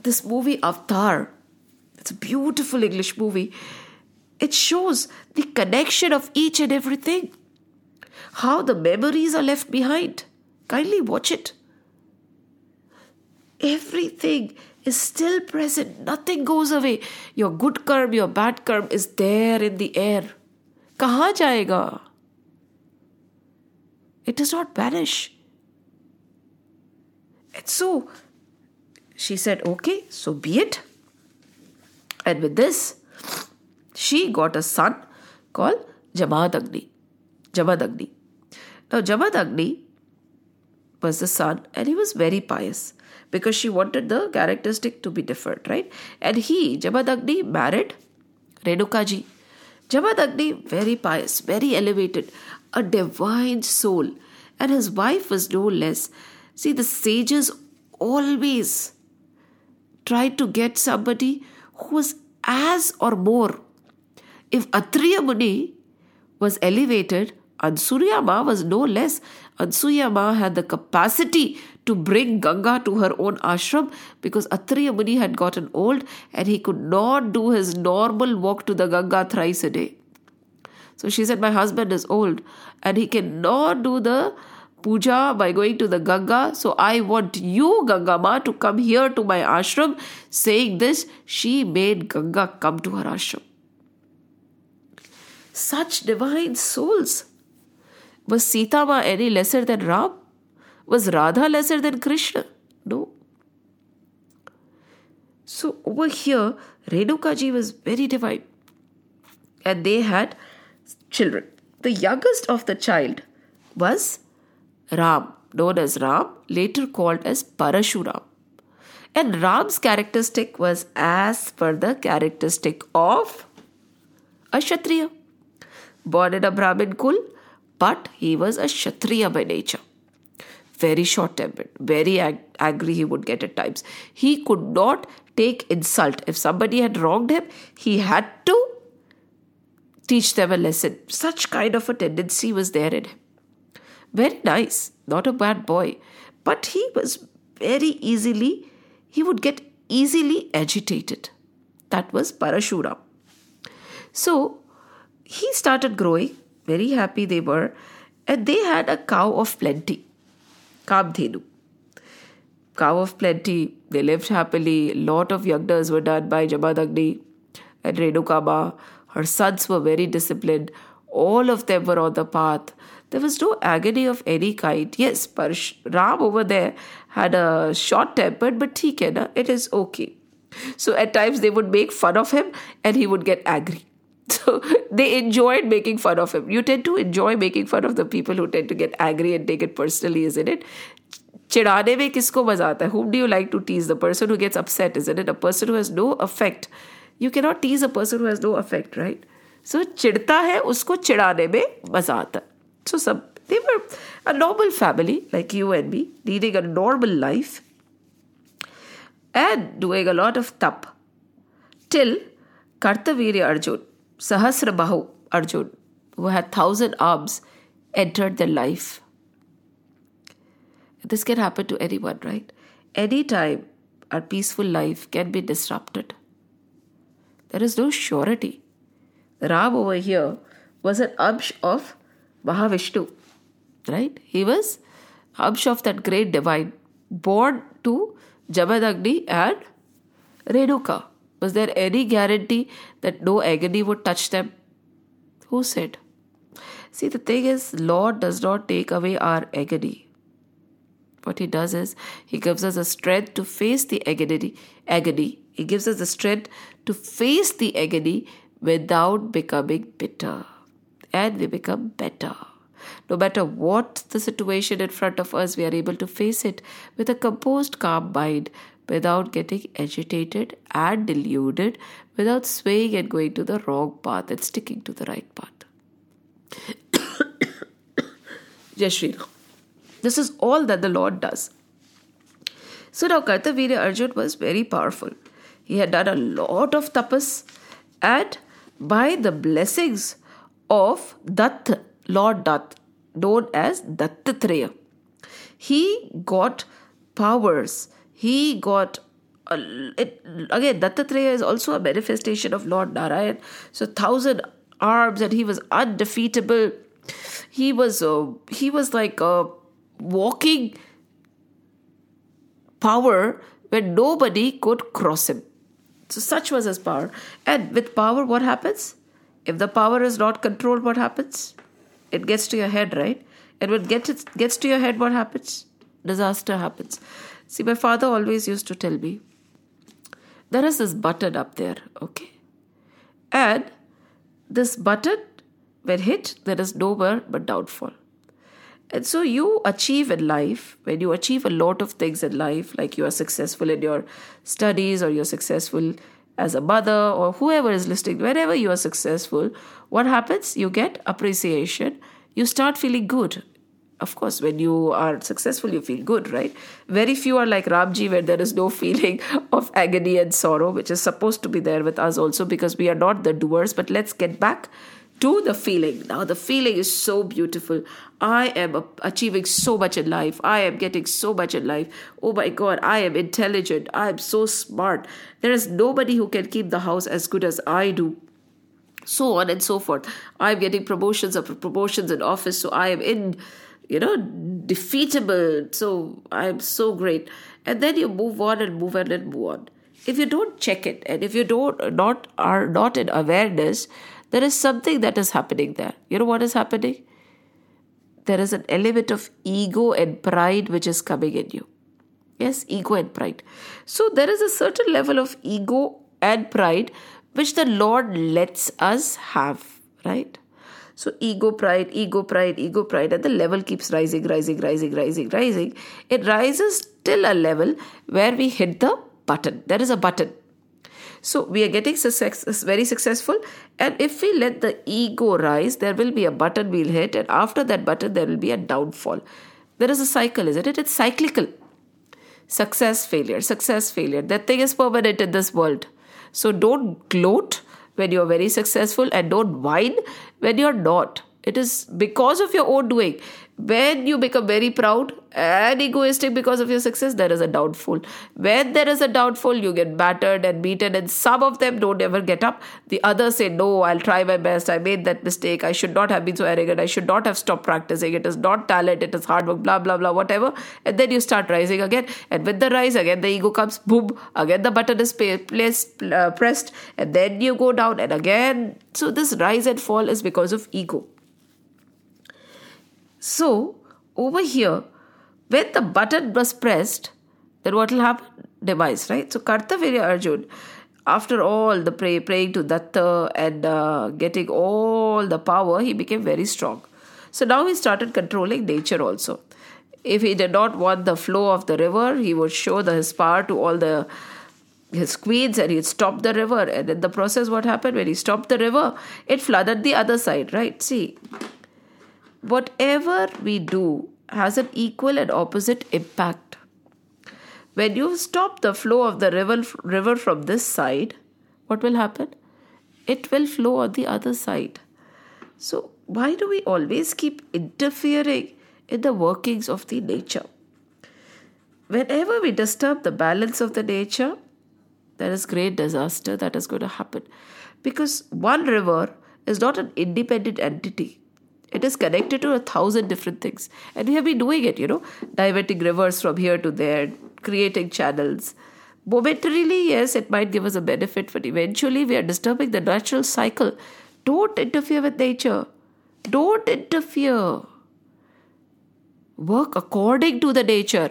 This movie, Avatar, it's a beautiful English movie. It shows the connection of each and everything. How the memories are left behind. Kindly watch it. Everything is still present. Nothing goes away. Your good karma, your bad karma is there in the air. कहाँ जाएगा it does not vanish. And so she said, Okay, so be it. And with this, she got a son called Jamadagni. Jamadagni. Now, Jamadagni was the son, and he was very pious because she wanted the characteristic to be different, right? And he, Jamadagni, married Renukaji. Jamadagni, very pious, very elevated, a divine soul, and his wife was no less. See, the sages always tried to get somebody who was as or more. If Atriya Muni was elevated, Ansuya was no less. Ansuya had the capacity to bring Ganga to her own ashram because Atriya Muni had gotten old and he could not do his normal walk to the Ganga thrice a day. So she said, My husband is old and he cannot do the puja by going to the Ganga. So I want you, Ganga Ma, to come here to my ashram. Saying this, she made Ganga come to her ashram. Such divine souls. Was Sita Ma any lesser than Ram? Was Radha lesser than Krishna? No. So over here, Renukaji was very divine. And they had children. The youngest of the child was Ram, known as Ram, later called as Parashuram. And Ram's characteristic was as per the characteristic of a Kshatriya. Born in a Brahmin kul, but he was a Kshatriya by nature. Very short tempered, very angry he would get at times. He could not take insult. If somebody had wronged him, he had to teach them a lesson. Such kind of a tendency was there in him. Very nice, not a bad boy. But he was very easily, he would get easily agitated. That was Parashuram. So he started growing, very happy they were, and they had a cow of plenty, Kamdhenu. Cow of plenty, they lived happily. A lot of yagnas were done by Jamadagni and Renukama. Her sons were very disciplined. All of them were on the path. There was no agony of any kind. Yes, Parsh, Ram over there had a short temper, but he can, it is okay. So at times they would make fun of him and he would get angry. So they enjoyed making fun of him. You tend to enjoy making fun of the people who tend to get angry and take it personally, isn't it? चिढ़ाने में किसको मजा आता है whom do you like to tease the person who gets upset isn't it a person who has no effect you cannot tease a person who has no effect right so चिढ़ता है उसको चिढ़ाने में मजा आता है so some they were a normal family like you and me, leading a normal life and doing a lot of tap till Kartavirya Arjun, Sahasrabahu Arjun, who had thousand arms entered their life. This can happen to anyone, right? Anytime our peaceful life can be disrupted. There is no surety. Ram over here was an Ansh of Mahavishnu, right? He was Ansh of that great divine, born to Jamadagni and Renuka. Was there any guarantee that no agony would touch them? Who said? See, the thing is, Lord does not take away our agony. What He does is, He gives us the strength to face the agony. agony. He gives us the strength to face the agony without becoming bitter. And we become better. No matter what the situation in front of us, we are able to face it with a composed, calm mind without getting agitated and deluded, without swaying and going to the wrong path and sticking to the right path. Jai This is all that the Lord does. So now Kartavirya Arjun was very powerful. He had done a lot of tapas and by the blessings of Datt, Lord Datt, known as Dattatreya, he got powers he got it, again Dattatreya is also a manifestation of Lord Narayan. So thousand arms and he was undefeatable. He was uh, he was like a walking power where nobody could cross him. So such was his power. And with power, what happens? If the power is not controlled, what happens? It gets to your head, right? And when it gets, to your head, what happens? Disaster happens. See, my father always used to tell me there is this button up there, okay? And this button, when hit, there is no more but downfall. And so you achieve in life, when you achieve a lot of things in life, like you are successful in your studies or you're successful as a mother or whoever is listening, wherever you are successful, what happens? You get appreciation. You start feeling good of course, when you are successful, you feel good, right? Very few are like Ramji, where there is no feeling of agony and sorrow, which is supposed to be there with us also because we are not the doers. But let's get back to the feeling. Now, the feeling is so beautiful. I am achieving so much in life. I am getting so much in life. Oh my God, I am intelligent. I am so smart. There is nobody who can keep the house as good as I do so on and so forth. I'm getting promotions after promotions in office, so I am in you know, defeatable. So I'm so great. And then you move on and move on and move on. If you don't check it and if you don't not are not in awareness, there is something that is happening there. You know what is happening? There is an element of ego and pride which is coming in you. Yes, ego and pride. So there is a certain level of ego and pride which the Lord lets us have, right? So ego, pride, ego, pride, ego, pride, and the level keeps rising, rising, rising, rising, rising. It rises till a level where we hit the button. There is a button. So we are getting success, very successful, and if we let the ego rise, there will be a button we'll hit, and after that button, there will be a downfall. There is a cycle, isn't it? It's cyclical. Success, failure, success, failure. That thing is permanent in this world. So don't gloat when you're very successful and don't whine when you're not. It is because of your own doing. When you become very proud and egoistic because of your success, there is a downfall. When there is a downfall, you get battered and beaten, and some of them don't ever get up. The others say, No, I'll try my best. I made that mistake. I should not have been so arrogant. I should not have stopped practicing. It is not talent, it is hard work, blah, blah, blah, whatever. And then you start rising again. And with the rise, again the ego comes, boom, again the button is placed, uh, pressed, and then you go down, and again. So this rise and fall is because of ego. So, over here, when the button was pressed, then what will happen? Device, right? So, Kartavirya Arjun, after all the pray, praying to Datta and uh, getting all the power, he became very strong. So, now he started controlling nature also. If he did not want the flow of the river, he would show the, his power to all the his queens and he'd stop the river. And in the process, what happened? When he stopped the river, it flooded the other side, right? See, whatever we do has an equal and opposite impact. When you stop the flow of the river, river from this side, what will happen? It will flow on the other side. So why do we always keep interfering in the workings of the nature? Whenever we disturb the balance of the nature, there is great disaster that is going to happen. Because one river is not an independent entity. It is connected to a thousand different things. And we have been doing it, you know, diverting rivers from here to there, creating channels. Momentarily, yes, it might give us a benefit, but eventually we are disturbing the natural cycle. Don't interfere with nature. Don't interfere. Work according to the nature.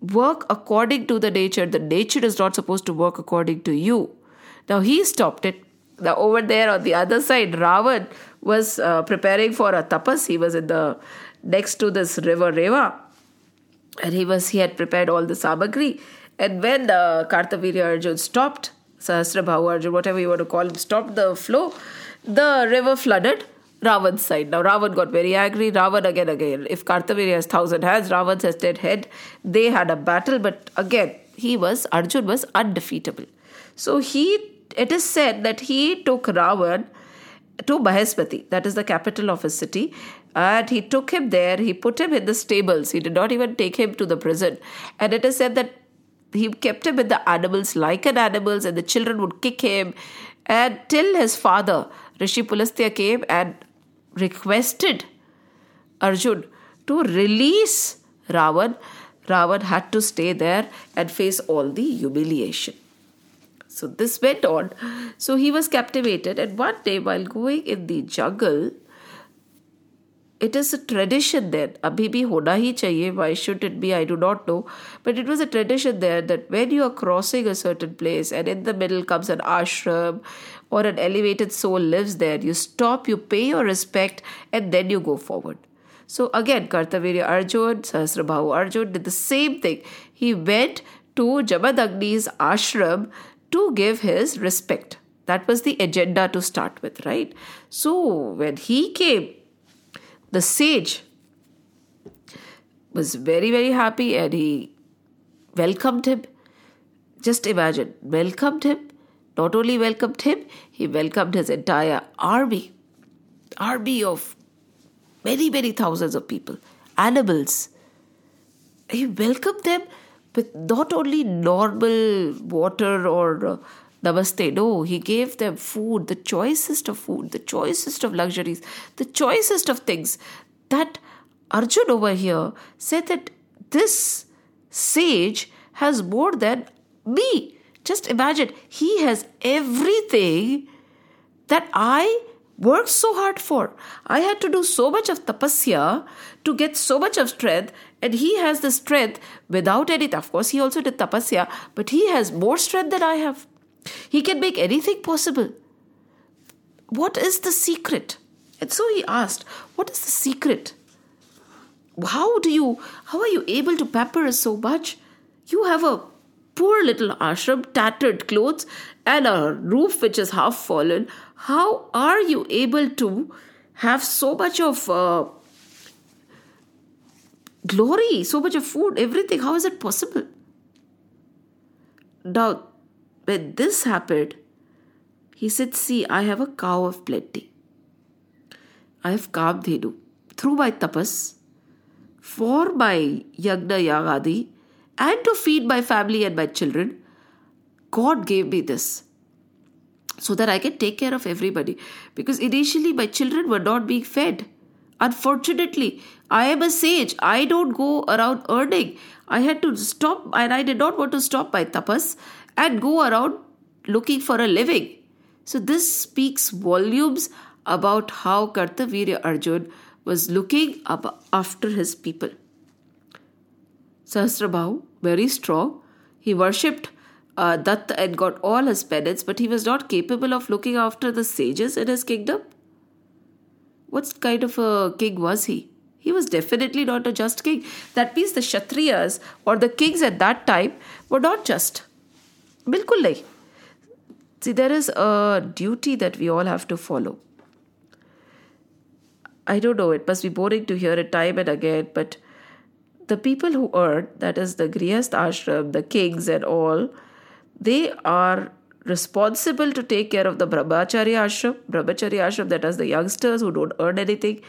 Work according to the nature. The nature is not supposed to work according to you. Now he stopped it. Now over there on the other side, Ravan was uh, preparing for a tapas. He was in the next to this river Reva, and he was he had prepared all the samagri. And when the Kartavirya Arjun stopped, Sahasrabahu Arjun, whatever you want to call him, stopped the flow, the river flooded Ravan's side. Now Ravan got very angry. Ravan again, again. If Kartavirya has thousand hands, Ravan has ten head. They had a battle, but again, he was Arjun was undefeatable. So he, it is said that he took Ravan to Mahishmati, that is the capital of his city, and he took him there. He put him in the stables. He did not even take him to the prison. And it is said that he kept him with the animals like an animals, and the children would kick him. And till his father, Rishi Pulastya, came and requested Arjun to release Ravan, Ravan had to stay there and face all the humiliation. So this went on. So he was captivated, and one day while going in the jungle, it is a tradition there. Abhi bhi hona hi chahiye. Why should it be? I do not know. But it was a tradition there that when you are crossing a certain place and in the middle comes an ashram or an elevated soul lives there, you stop, you pay your respect, and then you go forward. So again, Kartavirya Arjun, Sahasrabahu Arjun did the same thing. He went to Jamadagni's ashram to give his respect. That was the agenda to start with, right? So when he came, the sage was very, very happy and he welcomed him. Just imagine, welcomed him not only welcomed him, he welcomed his entire army. Army of many, many thousands of people, animals. He welcomed them with not only normal water or uh, namaste, no, he gave them food, the choicest of food, the choicest of luxuries, the choicest of things. That Arjun over here said that this sage has more than me. Just imagine, he has everything that I worked so hard for. I had to do so much of tapasya to get so much of strength, and he has the strength without any. Of course, he also did tapasya, but he has more strength than I have. He can make anything possible. What is the secret? And so he asked, What is the secret? How do you, how are you able to pamper us so much? You have a poor little ashram, tattered clothes, and a roof which is half fallen. How are you able to have so much of uh, glory, so much of food, everything? How is it possible? Now, when this happened, he said, See, I have a cow of plenty. I have Kamdhenu. Through my tapas, for my yagna yagadi, and to feed my family and my children, God gave me this so that I can take care of everybody. Because initially my children were not being fed. Unfortunately, I am a sage. I don't go around earning. I had to stop, and I did not want to stop my tapas and go around looking for a living. So, this speaks volumes about how Kartavirya Arjun was looking up after his people. Sahasrabahu, very strong. He worshipped uh, Datta and got all his penance, but he was not capable of looking after the sages in his kingdom. What kind of a king was he? He was definitely not a just king. That means the Kshatriyas or the kings at that time were not just. Bilkul nahi. See, there is a duty that we all have to follow. I don't know, it must be boring to hear it time and again, but the people who earn, that is the Grihast ashram, the kings and all, they are responsible to take care of the brahmacharya ashram, brahmacharya ashram that is the youngsters who don't earn anything.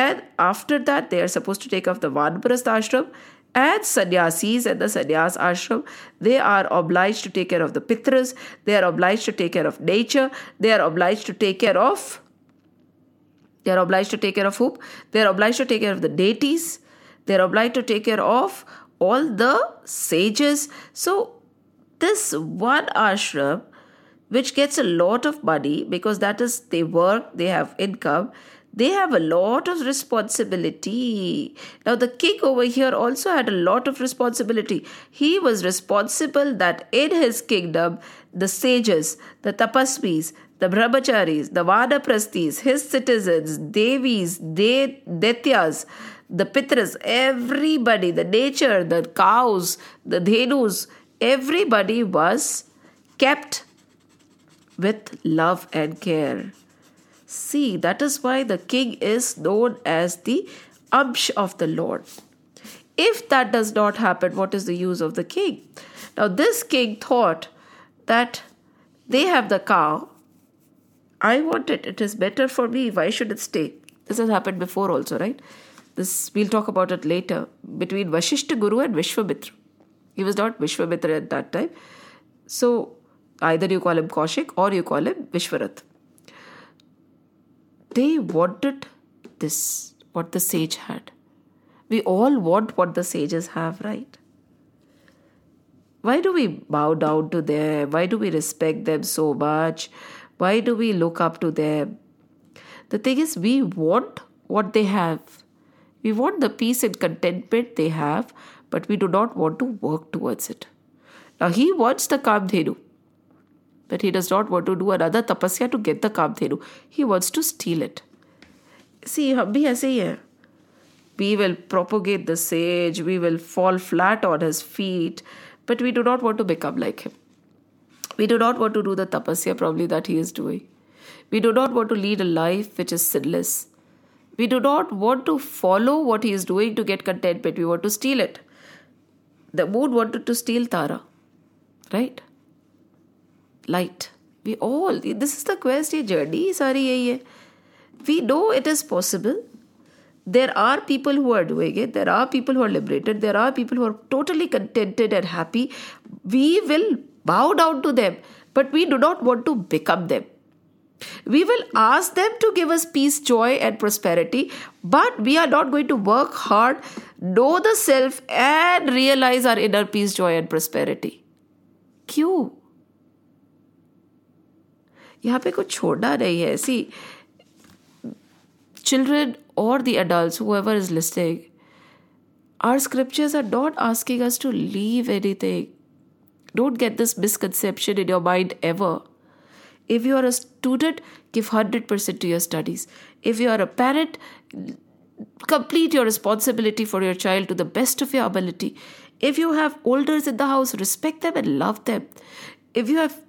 And after that, they are supposed to take off the Vanprastha ashram and sannyasis and the sannyas ashram. They are obliged to take care of the pitras, they are obliged to take care of nature, they are obliged to take care of. They are obliged to take care of whom? They are obliged to take care of the deities. They are obliged to take care of all the sages. So this one ashram which gets a lot of money because that is they work they have income they have a lot of responsibility now the king over here also had a lot of responsibility he was responsible that in his kingdom the sages the tapasvis the brahmacharis the vanaprasthis his citizens devis de- detyas the pitras everybody the nature the cows the dhenus everybody was kept with love and care. See, that is why the king is known as the Ansh of the Lord. If that does not happen, what is the use of the king? Now, this king thought that they have the cow. I want it. It is better for me. Why should it stay? This has happened before also, right? This we'll talk about it later between Vashishta Guru and Vishwamitra. He was not Vishwamitra at that time. So either you call him Kaushik or you call him Vishwarath. They wanted this, what the sage had. We all want what the sages have, right? Why do we bow down to them? Why do we respect them so much? Why do we look up to them? The thing is, we want what they have. We want the peace and contentment they have, but we do not want to work towards it. Now he wants the Kamdhenu, but he does not want to do another tapasya to get the Kamdhenu. He wants to steal it. See, we are aise. We will propagate the sage, we will fall flat on his feet, but we do not want to become like him. We do not want to do the tapasya probably that he is doing. We do not want to lead a life which is sinless. We do not want to follow what he is doing to get contentment. We want to steal it. The moon wanted to steal Tara, right? Light. We all, this is the quest, ye journey, sorry, ye. We know it is possible. There are people who are doing it. There are people who are liberated. There are people who are totally contented and happy. We will bow down to them, but we do not want to become them. We will ask them to give us peace, joy, and prosperity, but we are not going to work hard, know the self, and realize our inner peace, joy, and prosperity. क्यों यहाँ पे कुछ छोड़ना नहीं है सी children or the adults, whoever is listening, our scriptures are not asking us to leave anything. Don't get this misconception in your mind ever. If you are a student, give 100% to your studies. If you are a parent, complete your responsibility for your child to the best of your ability. If you have elders in the house, respect them and love them. If you have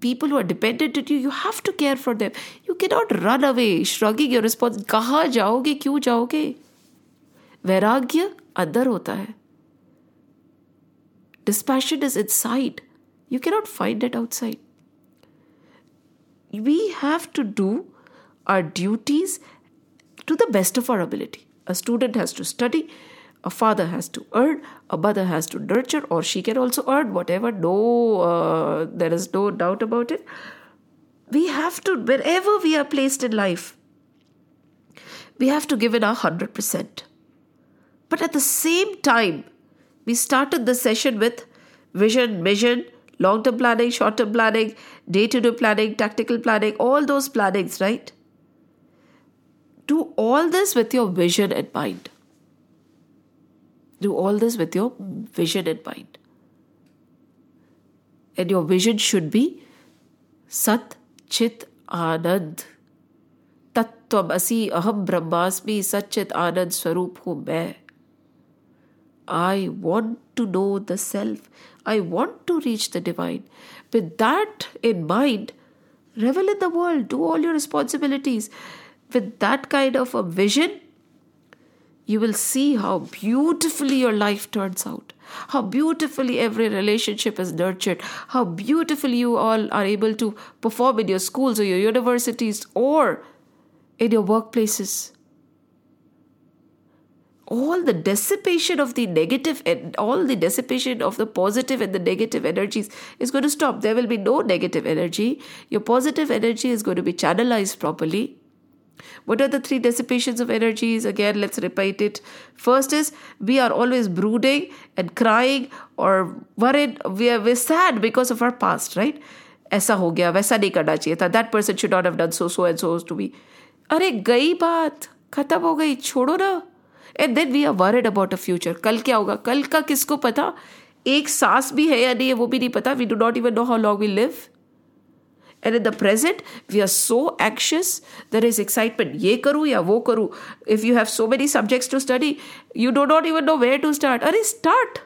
people who are dependent on you, you have to care for them. You cannot run away, shrugging your response. कहाँ जाओगे क्यों जाओगे वैराग्य अंदर होता है Dispassion is inside. You cannot find it outside we have to do our duties to the best of our ability. A student has to study, a father has to earn, a mother has to nurture, or she can also earn whatever. No, uh, there is no doubt about it. We have to, wherever we are placed in life, we have to give it our 100%. But at the same time, we started the session with vision, mission, long term planning, short term planning, day to day planning, tactical planning, all those plannings, right? Do all this with your vision in mind. Do all this with your vision in mind. And your vision should be Sat Chit Anand. Tattvam Asi Aham Brahmasmi Sat Chit Anand Swarup Hu I want to know the self. I want to reach the divine. With that in mind, revel in the world, do all your responsibilities. With that kind of a vision, you will see how beautifully your life turns out how beautifully every relationship is nurtured, how beautifully you all are able to perform in your schools or your universities or in your workplaces. All the dissipation of the negative and all the dissipation of the positive and the negative energies is going to stop. There will be no negative energy. Your positive energy is going to be channelized properly what are the three dissipations of energies? Again, let's repeat it. First is we are always brooding and crying or worried. We are we're sad because of our past, right? ऐसा हो गया वैसा नहीं करना चाहिए था that person should not have done so so and so to be अरे गई बात खत्म हो गई छोड़ो ना and then we are worried about a future कल क्या होगा कल का किसको पता एक सांस भी है या नहीं है वो भी नहीं पता we do not even know how long we live and in the present we are so anxious. There is excitement. Ye karu ya wo karu. If you have so many subjects to study you do not even know where to start. Are start.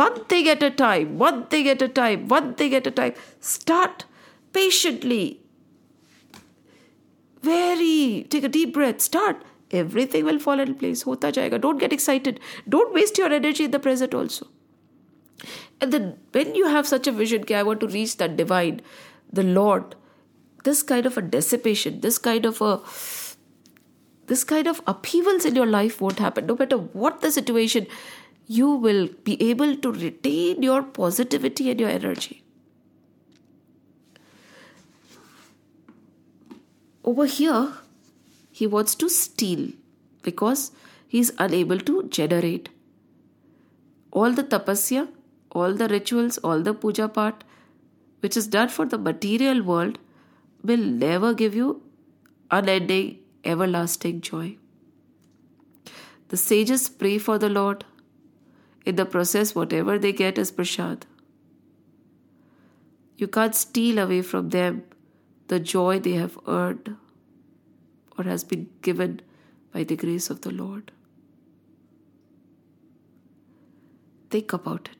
One thing at a time one thing at a time one thing at a time. Start patiently. Very take a deep breath. Start. Everything will fall in place. Hota jayega. Don't get excited. Don't waste your energy in the present also. And then when you have such a vision i want to reach that divine the Lord, this kind of a dissipation, this kind of a this kind of upheavals in your life won't happen. No matter what the situation, you will be able to retain your positivity and your energy. Over here, he wants to steal because he is unable to generate. All the tapasya, all the rituals, all the puja part, which is done for the material world will never give you unending, everlasting joy. The sages pray for the Lord. In the process, whatever they get is prashad. You can't steal away from them the joy they have earned or has been given by the grace of the Lord. Think about it.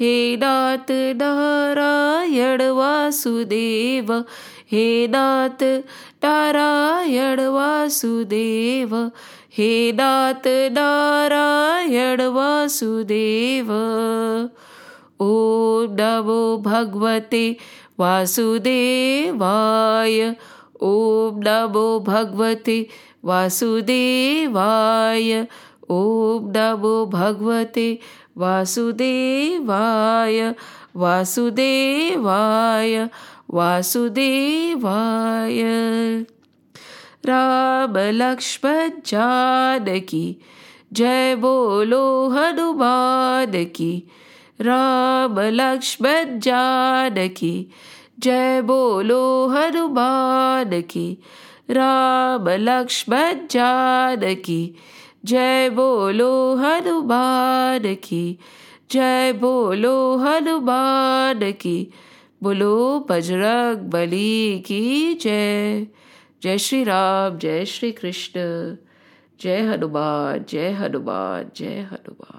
हे नाथ नारायण वासुदेव हे नाथ नारायण वासुदेव हे नाथ नारायण वासुदेव। ॐ नमो भगवते वासुदेवाय ॐ नमो भगवते वासुदेवाय ॐ नमो भगवते वासुदेवाय वासुदेवाय वासुदेवाय। राम लक्ष्मण जानकी जय बोलो हनुमान की राम लक्ष्मण जानकी जय बोलो हनुमान की राम लक्ष्मण जानकी जय बोलो हनुमान की, जय बोलो हनुमान की, बोलो बजरंग बली की जय। जय श्री राम, जय श्री कृष्ण, जय हनुमान जय हनुमान जय हनुमान।